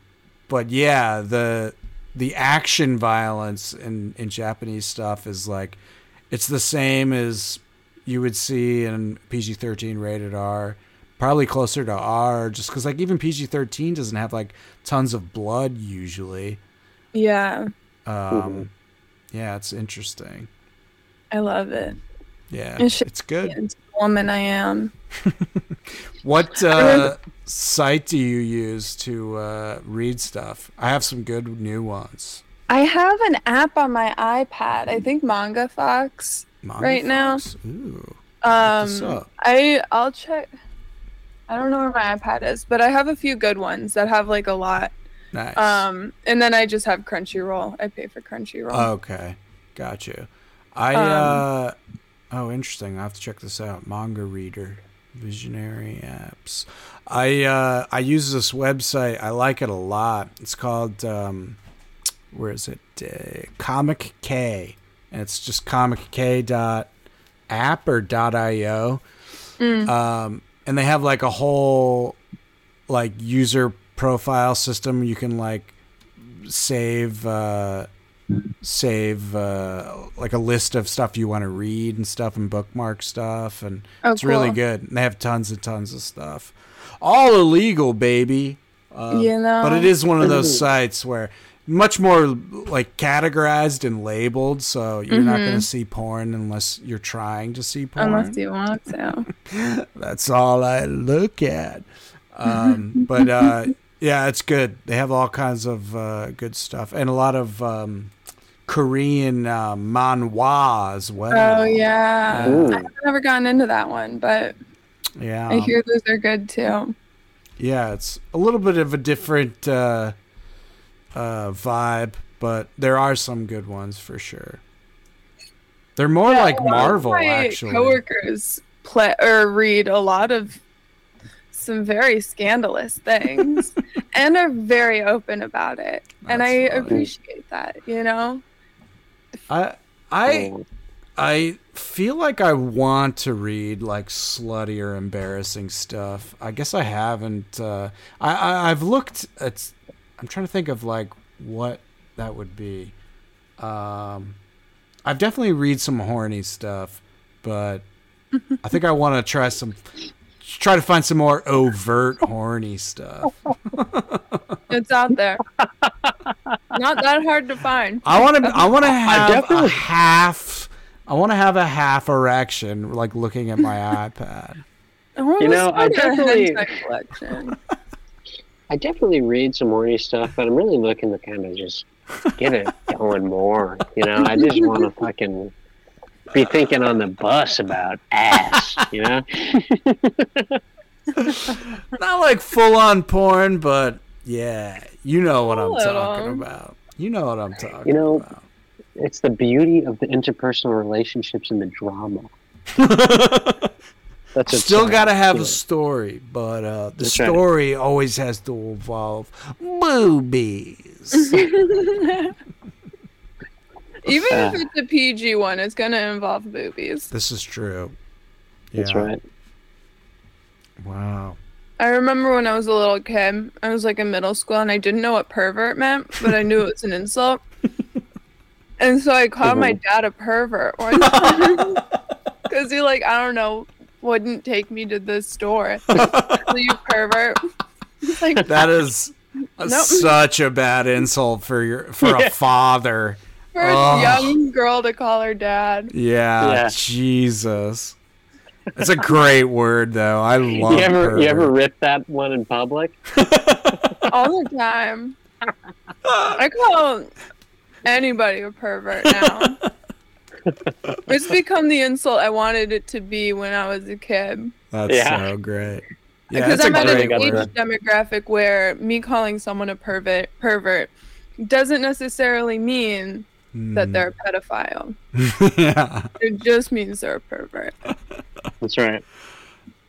but yeah the the action violence in in japanese stuff is like it's the same as you would see in pg-13 rated r probably closer to r just because like even pg-13 doesn't have like tons of blood usually. Yeah, um yeah it's interesting. I love it. yeah It it's good. Woman I am. What uh, site do you use to uh, read stuff? I have some good new ones. I have an app on my iPad. I think Manga Fox. Manga Right now? Ooh. Um. I I'll check. I don't know where my iPad is, but I have a few good ones that have like a lot. Nice. Um, and then I just have Crunchyroll. I pay for Crunchyroll. okay. Got you. I, Um, uh, oh, interesting. I have to check this out. Manga Reader. Visionary apps. I uh, I use this website. I like it a lot. It's called um, where is it? Uh, Comic K, and it's just comic K dot app or dot io. Um, and they have like a whole like user profile system. You can like save uh, save uh, like a list of stuff you want to read and stuff and bookmark stuff and Oh, it's really good and they have tons and tons of stuff all illegal baby um, You know. but it is one of those sites where much more like categorized and labeled so you're not going to see porn unless you're trying to see porn Mm-hmm. Unless you want to. that's all I look at. Um, but uh, yeah, it's good. They have all kinds of uh, good stuff and a lot of um, Korean uh, manhwa as well. Oh yeah. Ooh. I've never gotten into that one, but yeah, I hear those are good too. yeah. It's a little bit of a different uh, uh, vibe, but there are some good ones for sure. They're more Yeah, like a lot of Marvel, my actually. Coworkers play or read a lot of some very scandalous things, and are very open about it. and I funny. appreciate that, you know? I I I feel like I want to read like slutty or embarrassing stuff. I guess I haven't. Uh, I, I I've looked at. I'm trying to think of like what that would be. Um, I've definitely read some horny stuff, but I think I want to try some. Try to find some more overt horny stuff. It's out there. Not that hard to find. I want to. I want to have a definitely- half. I want to have a half erection, like looking at my iPad. I You know, I definitely- I definitely read some horny stuff, but I'm really looking to kind of just get it going more. You know, I just want to fucking be thinking on the bus about ass. You know, Not like full on porn, but yeah, you know what I'm talking about. You know what I'm talking You know- about. it's the beauty of the interpersonal relationships and the drama. That's Still got to have to a story, but uh, the That's right. story always has to involve boobies. Even if it's a PG one, it's gonna involve boobies. this is true. That's right. Wow. I remember when I was a little kid, I was like in middle school and I didn't know what pervert meant, but I knew it was an insult. And so I called my mm-hmm. dad a pervert one time. Because he, like, I don't know, wouldn't take me to the store. so you pervert. Like, That is Nope. such a bad insult for your for a father. For a Oh. young girl to call her dad. Yeah, Yeah. Jesus. That's a great word though. I love You ever you ever pervert. rip that one in public? all the time. I call anybody a pervert now. it's become the insult I wanted it to be when I was a kid. That's Yeah. so great. Yeah, Because it's a I'm at an age word. demographic where me calling someone a pervert pervert doesn't necessarily mean that Hmm. they're a pedophile. yeah. It just means they're a pervert. That's right.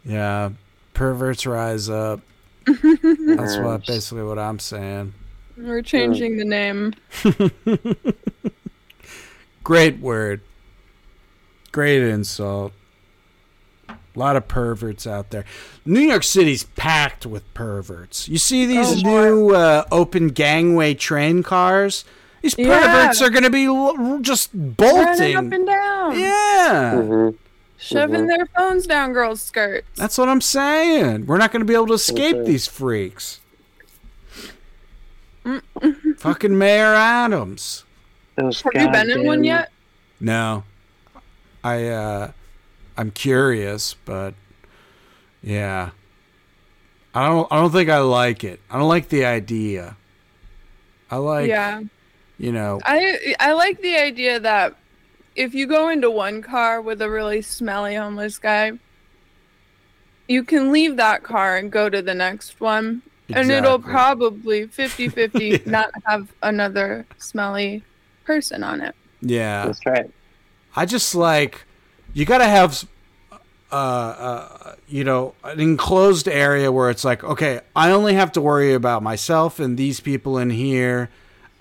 Yeah. Perverts rise up. That's what basically what I'm saying. We're changing the name. Great word. Great insult. A lot of perverts out there. New York City's packed with perverts. You see these Oh, new uh, open gangway train cars? These Yeah. perverts are going to be l- just bolting. Running up and down. Yeah. hmm Shoving Mhm. their phones down girls' skirts. That's what I'm saying. We're not going to be able to escape Okay. these freaks. Fucking Mayor Adams. Those Have you been in one yet? No. I uh I'm curious, but yeah. I don't I don't think I like it. I don't like the idea. I like yeah. You know, I I like the idea that if you go into one car with a really smelly homeless guy, you can leave that car and go to the next one and it'll probably 50-50 not have another smelly person on it. Yeah. That's right. I just like you got to have uh, uh you know an enclosed area where it's like okay I only have to worry about myself and these people in here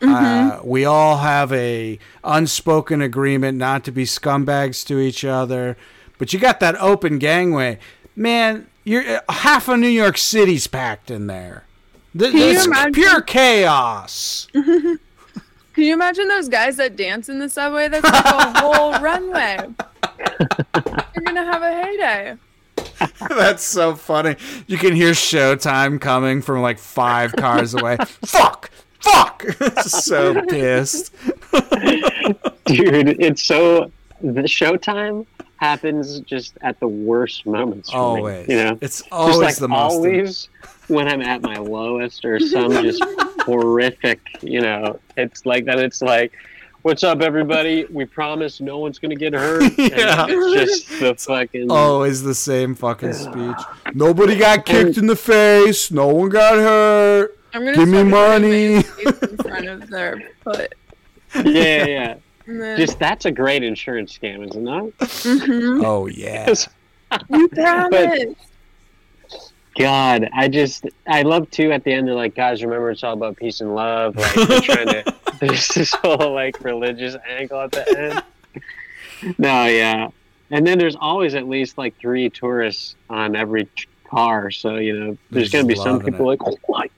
uh, we all have a unspoken agreement not to be scumbags to each other but you got that open gangway man you're half of New York City's packed in there Th- Can you it's imagine- pure chaos Can you imagine those guys that dance in the subway? That's like a whole runway. You're gonna have a heyday. That's so funny. You can hear Showtime coming from like five cars away. fuck! Fuck! so pissed. Dude, it's so the showtime happens just at the worst moments for Always. me. You know? It's always just like the most. always when I'm at my lowest or some just horrific, you know, it's like that. It's like, what's up, everybody? We promise no one's gonna get hurt. And Yeah. it's just the fucking. Always the same fucking speech. Nobody got kicked in the face. No one got hurt. I'm gonna Give me money. in front of their foot. Yeah, yeah, yeah. Then- Just that's a great insurance scam, isn't it? Mhm. Oh yeah. Because You promise. God, I just I love too at the end they're like, guys, remember it's all about peace and love. Like they're trying to there's this whole like religious angle at the end. No, yeah. And then there's always at least like three tourists on every car, so you know there's They're gonna be some people it. like, oh my gosh.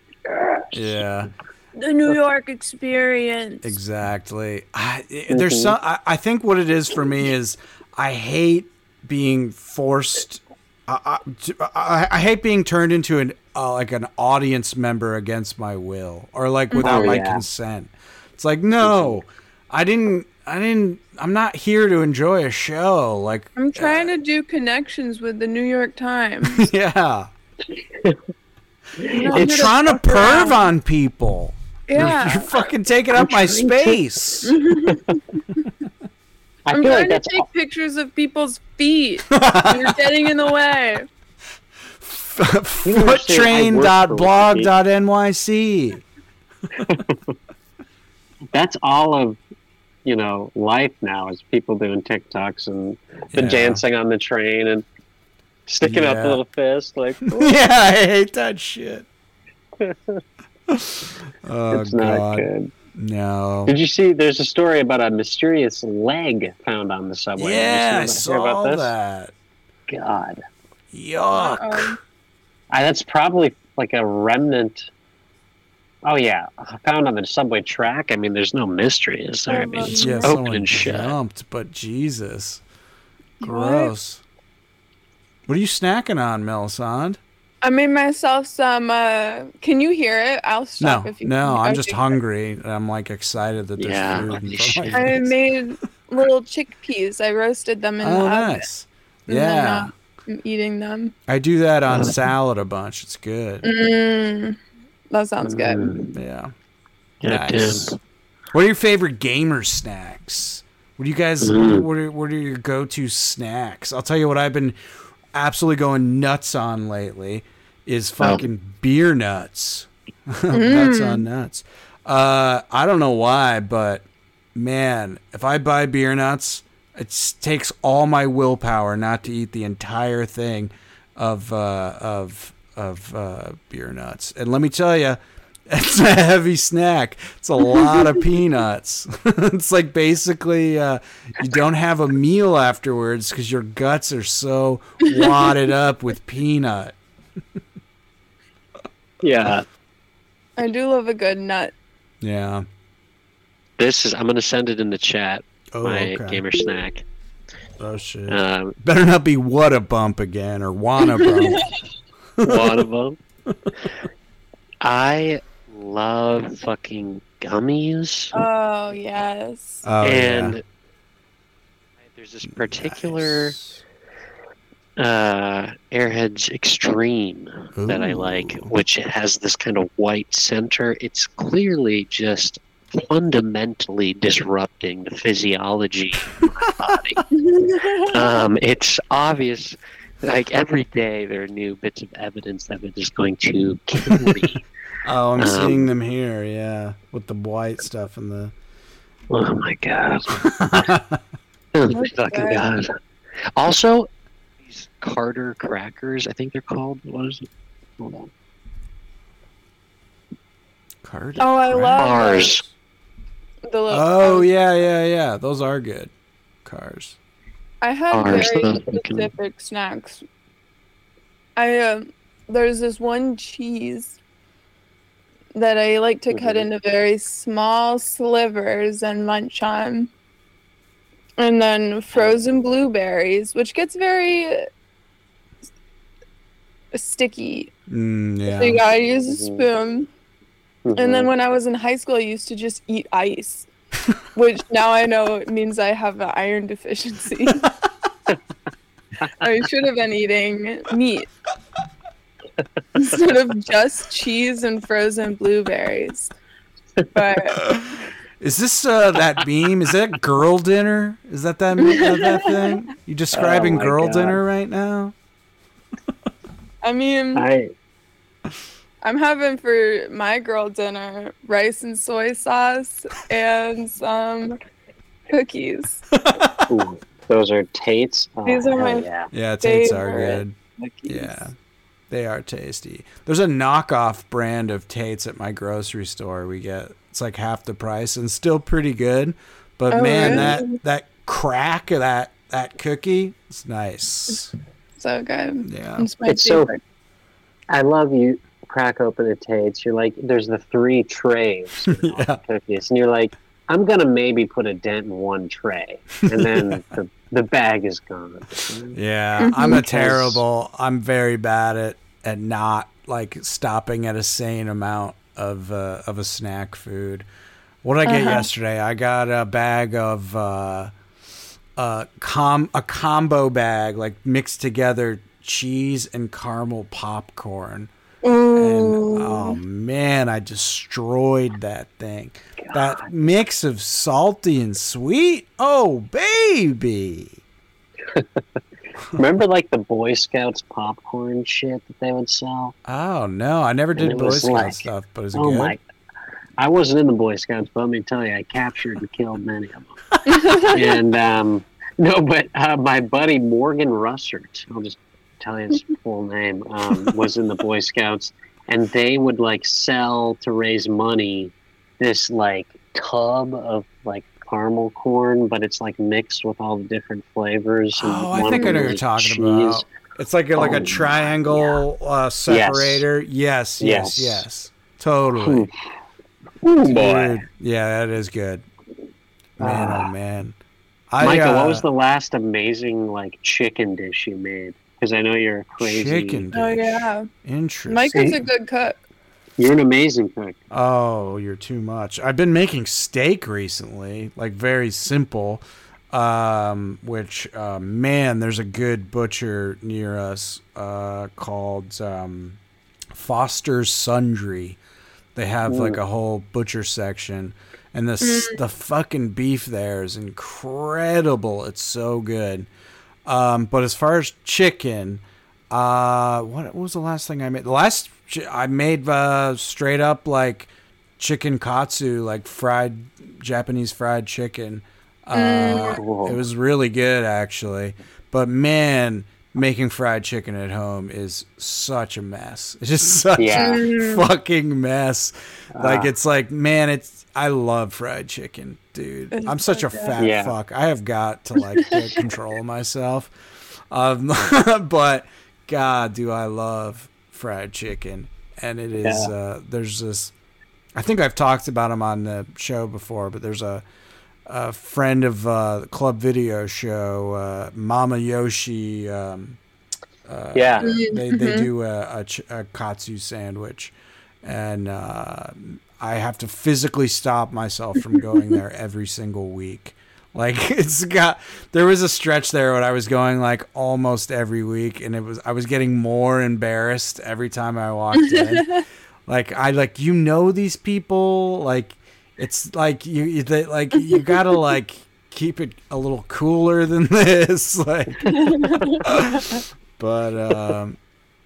Yeah. The New York experience. Exactly. I, there's Mhm. some. I, I think what it is for me is I hate being forced. I, I, I, I hate being turned into an uh, like an audience member against my will or like without Oh, my yeah. consent. It's like no, I didn't. I didn't. I'm not here to enjoy a show. Like I'm trying to do connections with the New York Times. yeah, I'm it's gonna trying to fuck around. perv on people. You're- Yeah. you're fucking taking up my trying to- space. I I'm feel like trying to that's take pictures of people's feet. You're getting in the way. Foottrain.blog.nyc. that's all of you know life now is people doing TikToks and the Yeah. dancing on the train and sticking up Yeah. a little fist like yeah, I hate that shit. oh it's not god, good. no. Did you see? There's a story about a mysterious leg found on the subway. Did Yeah, I about- saw about this? that. God, Yuck. I, that's probably like a remnant. Oh yeah, found on the subway track. I mean, there's no mystery, is there? I mean, it's Yeah, open someone and shut. jumped, but Jesus, gross. What are you snacking on, Melisande? I made myself some. Uh, can you hear it? I'll stop No, if you. no, I'm just hungry. and I'm like excited that there's Yeah, food. holy in front of shit. my I made little chickpeas. I roasted them in Oh, the nice. and Yeah, uh, I'm eating them. I do that on salad a bunch. It's good. Mm, that sounds good. Mm, Yeah. yeah, Nice. dude. What are your favorite gamer snacks? What do you guys? Mm. What are what are your go-to snacks? I'll tell you what I've been absolutely going nuts on lately is fucking beer nuts. nuts on nuts. Uh, I don't know why, but man, if I buy beer nuts, it takes all my willpower not to eat the entire thing of uh, of of uh, beer nuts. And let me tell you, it's a heavy snack. It's a lot of peanuts. it's like basically uh, you don't have a meal afterwards because your guts are so wadded up with peanut. Yeah. I do love a good nut. Yeah. This is. I'm gonna send it in the chat. Oh, my okay. gamer snack. Oh shit. Um, Better not be what a bump again or wanna bump. one of them. I love fucking gummies, Oh yes. Oh and yeah. there's this particular Nice. uh, Airheads Extreme that I like, which has this kind of white center. It's clearly just fundamentally disrupting the physiology of my body. um, it's obvious. Like every day, there are new bits of evidence that it is going to kill me. Oh, I'm um, seeing them here. Yeah, with the white stuff and the. oh my god! Oh my fucking good. god! Also, these Carter crackers. I think they're called. What is it? Hold on. Carter Oh, I love Carr's. The little Oh yeah, yeah, yeah. Those are good. Carr's. I have Ours, very those can- specific snacks. I um, there's this one cheese that I like to cut Mhm. into very small slivers and munch on. And then frozen blueberries, which gets very sticky. Mm, So you gotta use a Mhm. spoon. And then when I was in high school, I used to just eat ice, which now I know it means I have an iron deficiency. I should have been eating meat instead of just cheese and frozen blueberries. But Is this uh, that beam? Is that girl dinner? Is that that uh, that thing? You describing Oh girl God. dinner right now? I mean, I I'm having for my girl dinner rice and soy sauce and some cookies. ooh, those are Tate's. Oh, These are my- yeah. Yeah, Tate's are good. Cookies. Yeah, They are tasty. There's a knockoff brand of Tate's at my grocery store. We get it's like half the price and still pretty good. But Oh, man, really? that that crack of that that cookie, it's nice. So good. Yeah. It's my It's so- I love you. Crack open the Tate's. You're like, there's the three trays of Yeah. cookies, and you're like, I'm gonna maybe put a dent in one tray, and then the, the bag is gone. Yeah, I'm a terrible. I'm very bad at at not like stopping at a sane amount of uh, of a snack food. What did I get Uh-huh. yesterday? I got a bag of uh, a com a combo bag like mixed together cheese and caramel popcorn. And oh man, I destroyed that thing. That mix of salty and sweet. Oh baby. Remember, like the Boy Scouts popcorn shit that they would sell? Oh no, I never did Boy was Scout like- stuff, but it Oh good? my! I wasn't in the Boy Scouts, but let me tell you, I captured and killed many of them. and um, no, but uh, my buddy Morgan Russert, I'll just tell you his full name, um, was in the Boy Scouts, and they would like sell to raise money this like tub of like caramel corn, but it's like mixed with all the different flavors. and Oh, I think I know what you're talking cheese. about. It's like a, like Oh, a triangle uh, separator. Yes, yes, yes, Yes. Totally. Ooh, Dude, boy. Yeah, that is good. Man, Ah. oh man. I, Michael, uh, what was the last amazing like chicken dish you made? Because I know you're a crazy. chicken? Oh yeah. Interesting. Mike is a good cook. You're an amazing cook. Oh, you're too much. I've been making steak recently, like very simple. Um, which uh, man, there's a good butcher near us uh, called um, Foster's Sundry. They have like a whole butcher section, and the s the fucking beef there is incredible. It's so good. Um, but as far as chicken, uh, what, what was the last thing I made? The last I made uh, straight up like chicken katsu, like fried Japanese fried chicken. Uh, Cool. It was really good actually, but man, making fried chicken at home is such a mess. It's just such Yeah. a fucking mess. Like Ah. it's like man, it's I love fried chicken, dude. I'm such a fat Yeah. fuck. I have got to like get control of myself. Um, but God, do I love fried chicken? And it is. Yeah. Uh, there's this. I think I've talked about him on the show before, but there's a, a friend of uh, Club Video Show, uh, Mama Yoshi. Um, uh, Yeah. they they do a, a, ch- a katsu sandwich, and uh, I have to physically stop myself from going there every single week. Like it's got there was a stretch there when I was going like almost every week, and it was I was getting more embarrassed every time I walked in. like I like you know these people like it's like you, you they, like you gotta like keep it a little cooler than this like but um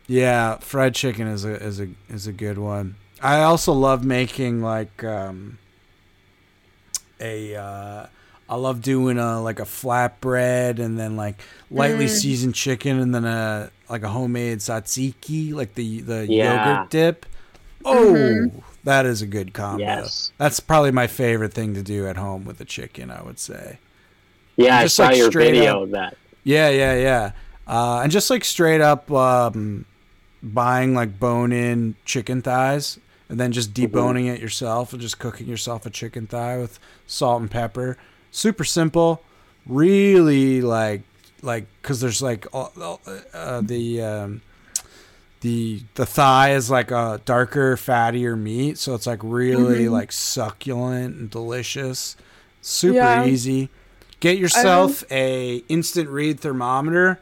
yeah fried chicken is a is a is a good one i also love making like um a uh I love doing a like a flatbread and then like lightly seasoned chicken and then a like a homemade tzatziki, like the the Yeah. yogurt dip. Oh, that is a good combo. Yes. That's probably my favorite thing to do at home with a chicken. I would say. Yeah, I saw like, your video up- of that. Yeah, yeah, yeah. Uh, and just like straight up um, buying like bone in chicken thighs and then just deboning it yourself and just cooking yourself a chicken thigh with salt and pepper. Super simple. Really like like because there's like all, all- uh, the um, the the thigh is like a darker, fattier meat, so it's like really like succulent and delicious. Super Yeah. easy. Get yourself a instant read thermometer.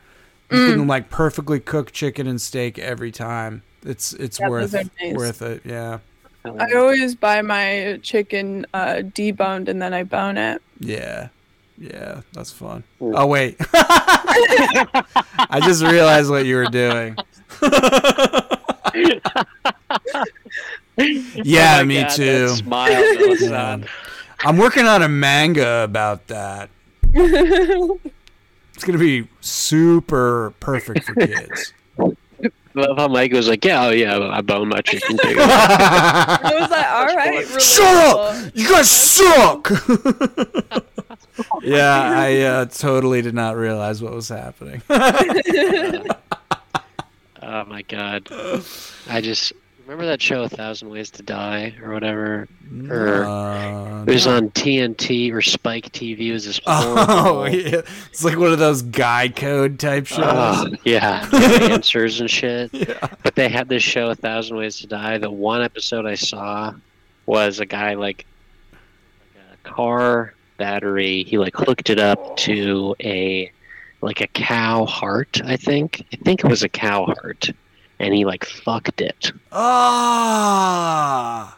You can like perfectly cook chicken and steak every time. It's it's Yeah, worth nice. worth it. Yeah, I always buy my chicken uh, deboned and then I bone it. yeah, yeah. That's fun. Mm. Oh wait, I just realized what you were doing. yeah, Oh me God, too. Smile, though, Yeah. I'm working on a manga about that. It's gonna be super perfect for kids. Love how Mike was like, "Yeah, oh yeah, I bone my chicken too." I was like, all right, Shut relatable. up! You guys suck. yeah, I uh, totally did not realize what was happening. oh my god, I just remember that show, A Thousand Ways to Die, or whatever. Or Uh, it was on TNT or Spike TV. It was this oh, yeah. it's like one of those guy code type shows. Oh, yeah, yeah, answers and shit. Yeah. But they had this show, A Thousand Ways to Die. The one episode I saw was a guy like, like a car battery. He like hooked it up to a like a cow heart. I think. I think it was a cow heart, and he like fucked it. Ah,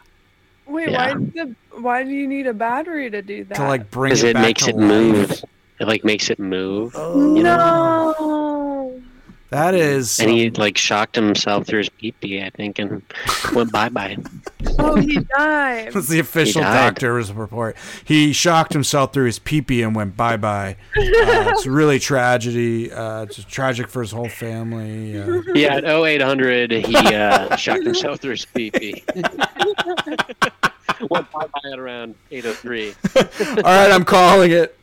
Wait, Yeah. why the why do you need a battery to do that? to like bring Because it, it makes to it life. move. It like makes it move. Oh, you no. That is. And he like shocked himself through his pee pee, I think, and went bye bye. Oh, he died. That's the official doctor's report. He shocked himself through his pee-pee and went bye-bye. Uh, it's really tragedy. Uh, it's tragic for his whole family. Uh, Yeah, at 0800, he uh, shocked himself through his pee pee. Went bye bye at around 803. all right, I'm calling it.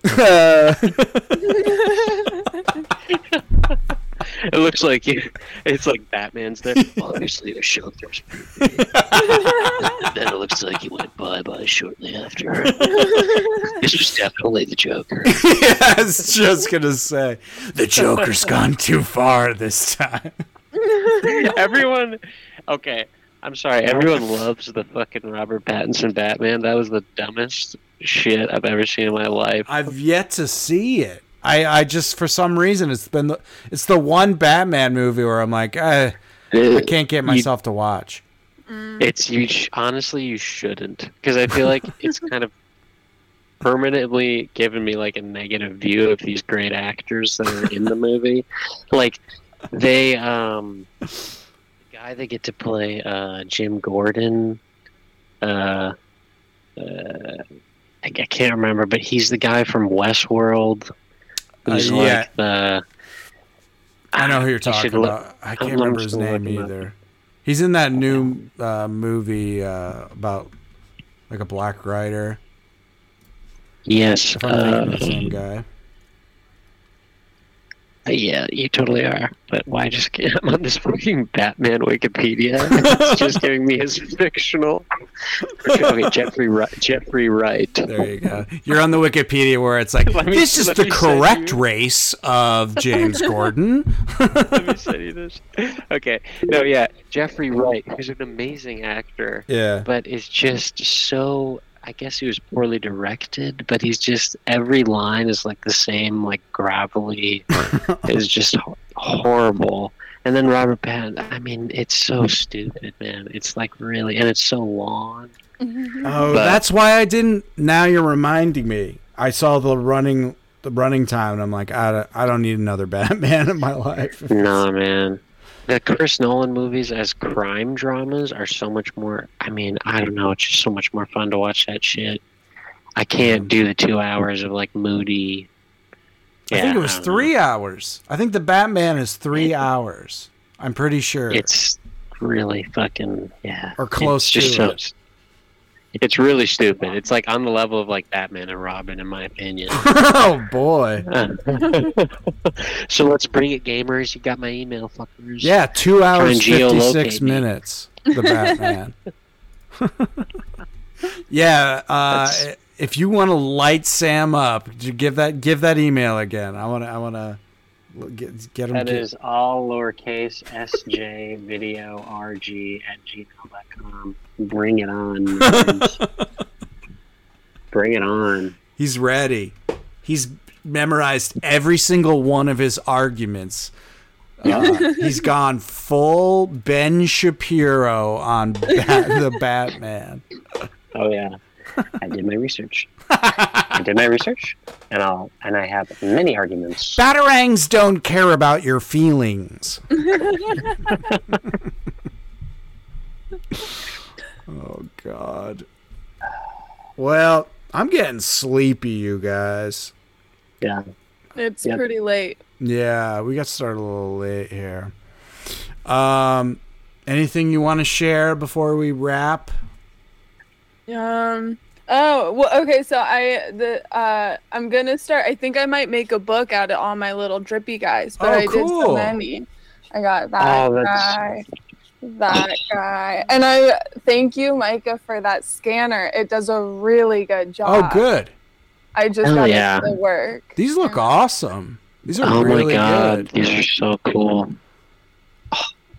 It looks like you, it's like Batman's there. Obviously, a shocked through his pee pee. then it looks like he went bye bye shortly after. this was definitely the Joker. yeah, I was just gonna say the Joker's gone too far this time. Everyone, okay, I'm sorry. Everyone loves the fucking Robert Pattinson Batman. That was the dumbest shit I've ever seen in my life. I've yet to see it. I, I just for some reason it's been the it's the one Batman movie where I'm like eh, I can't get myself to watch. It's you. Sh- honestly, you shouldn't, because I feel like it's kind of permanently given me like a negative view of these great actors that are in the movie. Like they, um, the guy they get to play, uh, Jim Gordon. Uh, uh, I, I can't remember, but he's the guy from Westworld. Uh, yeah. like the. I know who you're talking look- about. I can't remember his name him up. either. He's in that new uh, movie uh, about like a black writer. Yes. If I'm of the uh, same guy. Yeah, you totally are. But why just get I'm on this fucking Batman Wikipedia? it's just giving me his fictional. Okay, Jeffrey Wright. Jeffrey Wright. There you go. You're on the Wikipedia where it's like me- this is the correct race of James Gordon. Let me send you this. Okay, no, yeah, Jeffrey Wright, who's an amazing actor, yeah. but is just so. I guess he was poorly directed, but he's just every line is like the same, like gravelly. it's just ho- horrible. And then Robert Pattinson. I mean, it's so stupid, man. It's like really, and it's so long. Mm-hmm. Oh, But- that's why I didn't. Now you're reminding me. I saw the running the running time, and I'm like, I don't, I don't need another Batman in my life. Nah, man. The Chris Nolan movies as crime dramas are so much more. I mean, I don't know. It's just so much more fun to watch that shit. I can't do the two hours of like moody. I think it was don't know. three hours. I think the Batman is three hours. I'm pretty sure. It's really fucking yeah. Or close it's just to so, It's really stupid. It's like on the level of like Batman and Robin, in my opinion. oh boy. so let's bring it, gamers. You got my email, fuckers. Yeah, two hours and fifty six minutes. The Batman. yeah, uh, if you want to light Sam up, give that give that email again. I want to I want to get get him. That get- is all lowercase sj video rg at gmail.com. Bring it on. Bring it on. He's ready. He's memorized every single one of his arguments. Uh, he's gone full Ben Shapiro on Bat- the Batman. Oh yeah, I did my research. I did my research, and I'll and I have many arguments. Batarangs don't care about your feelings. oh God. Well, I'm getting sleepy, you guys. Yeah, It's Yep. pretty late. Yeah, we got started a little late here. Um, anything you want to share before we wrap? Um. Oh well. Okay. So I the uh I'm gonna start. I think I might make a book out of all my little drippy guys. But Oh, I did cool. so many. I got that Oh, that's- guy, that guy, and I thank you, Micah, for that scanner. It does a really good job. Oh, good. I just Hell got yeah. it to work. These look awesome. These are Oh really my god, good. these are so cool.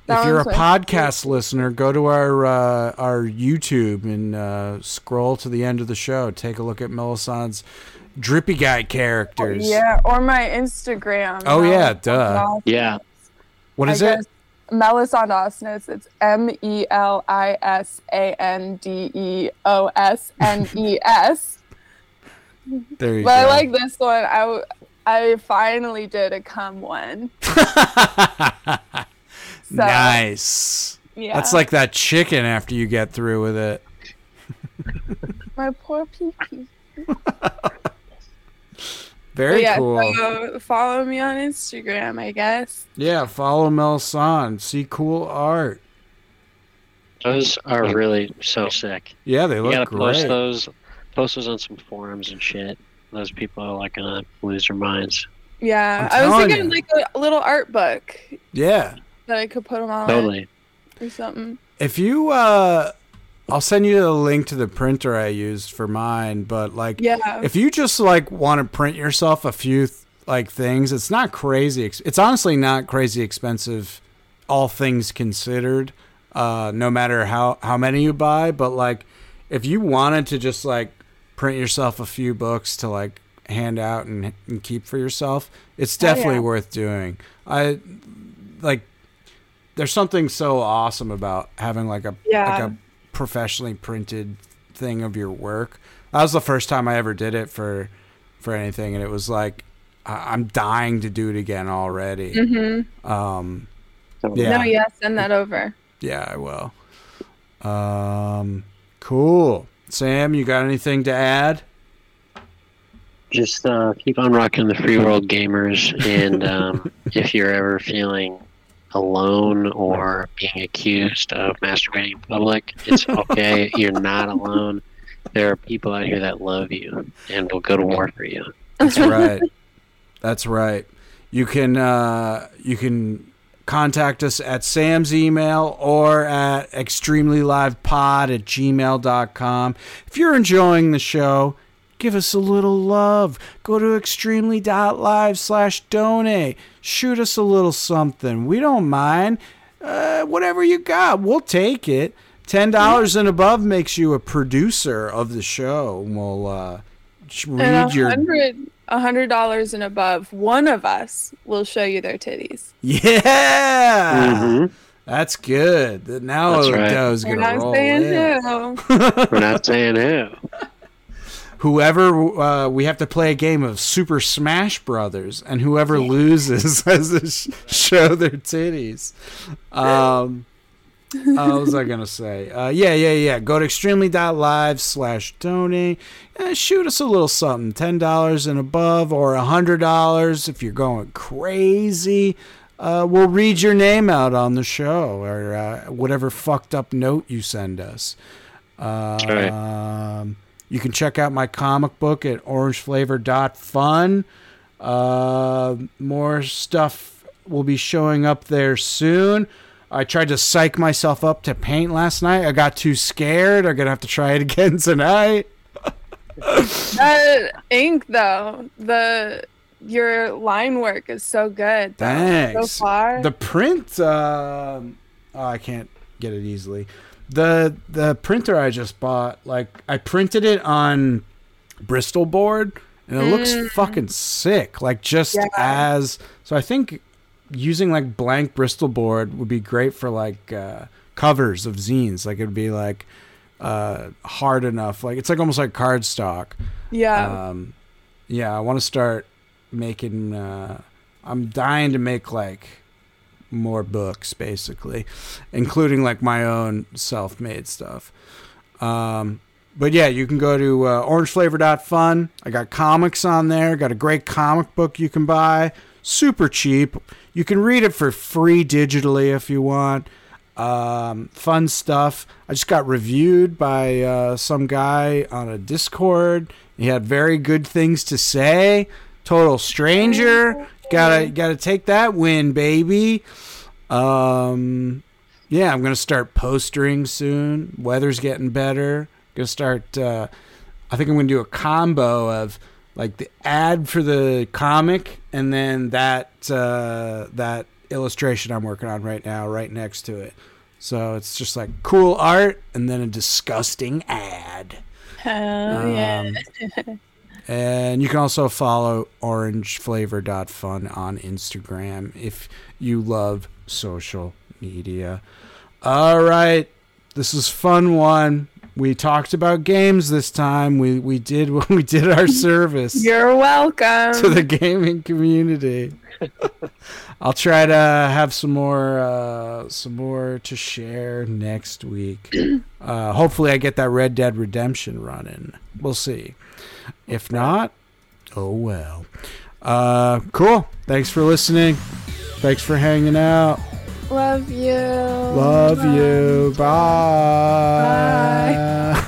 That if you're a one's my- podcast listener, go to our uh, our YouTube and uh, scroll to the end of the show. Take a look at Melisande's drippy guy characters. Yeah, or my Instagram. Oh, yeah, Melisande duh. Yeah. What is I is it? Guess Melisande Osnes. It's M E L I S A N D E O S N E S. There you But I like this one. I w- I finally did a cum one. So, nice. Yeah. That's like that chicken after you get through with it. my poor pee Very yeah, cool. So follow me on Instagram, I guess. yeah, follow Melisande. See cool art. Those are really so sick. Yeah, they You look gotta post those post those on some forums and shit. Those people are like gonna lose their minds. Yeah, I'm was thinking you. like a little art book Yeah. that I could put them on Totally. or something. If you uh I'll send you the link to the printer I used for mine, but like Yeah. if you just like want to print yourself a few th- like things, it's not crazy. ex- It's honestly not crazy expensive, all things considered. Uh, no matter how how many you buy, but like if you wanted to just like print yourself a few books to like hand out and, and keep for yourself, it's Oh, yeah. definitely worth doing. I like. There's something so awesome about having like a Yeah. like a professionally printed thing of your work. That was the first time I ever did it for for anything, and it was like I- I'm dying to do it again already. Mm-hmm. Um, Yeah. No, yeah, send that over. yeah, I will. Um, cool. Sam, you got anything to add? Just uh, keep on rocking the free world gamers, and um, if you're ever feeling alone or being accused of masturbating in public, it's okay. you're not alone. There are people out here that love you and will go to war for you. That's right. That's right. You can uh, you can contact us at Sam's email or at extremelylivepod at gmail.com. If you're enjoying the show, give us a little love. Go to extremely.live slash donate. Shoot us a little something. We don't mind. Uh, whatever you got, we'll take it. $10 and above makes you a producer of the show. We'll uh, sh- And read your hundred, a hundred dollars and above, one of us will show you their titties. Yeah, Mhm. that's good. Now That's the right. dough's We're gonna not roll saying in. who. We're not saying who. Whoever uh, we have to play a game of Super Smash Brothers, and whoever loses has to sh- show their titties. Um, uh, what was I gonna say? Uh, yeah, yeah, yeah. Go to extremely.live slash donate. Uh, shoot us a little something. Ten dollars and above, or a hundred dollars if you're going crazy. Uh, we'll read your name out on the show, or uh, whatever fucked up note you send us. Um, right. You can check out my comic book at orangeflavor.fun. Uh, more stuff will be showing up there soon. I tried to psych myself up to paint last night. I got too scared. I'm going to have to try it again tonight. That ink though, the your line work is so good. Thanks. So far. The print, um oh, I can't get it easily. The the printer I just bought, like I printed it on Bristol board, and it looks fucking sick. Like just Yeah. as so, I think using like blank Bristol board would be great for like uh, covers of zines. Like it'd be like uh, hard enough. Like it's like almost like cardstock. yeah. Um, yeah, I want to start making. Uh, I'm dying to make like more books, basically, including like my own self-made stuff. Um, but yeah, you can go to uh, orangeflavor.fun. I got comics on there. Got a great comic book you can buy. super cheap. You can read it for free digitally if you want. Um, fun stuff. I just got reviewed by uh, some guy on a Discord. He had very good things to say. Total stranger. Gotta gotta take that win, baby. Um, yeah, I'm gonna start postering soon. Weather's getting better. Gonna start. Uh, I think I'm gonna do a combo of like the ad for the comic and then that uh, that illustration I'm working on right now, right next to it. So it's just like cool art and then a disgusting ad. Hell yeah. And you can also follow orangeflavor.fun on Instagram if you love social media. All right. This is fun one. We talked about games this time. We we did we did our service You're welcome. to the gaming community. I'll try to have some more uh, some more to share next week. Uh, hopefully, I get that Red Dead Redemption running. We'll see. If not, oh well. Uh, cool. Thanks for listening. Thanks for hanging out. Love you. Love you. Bye. Bye.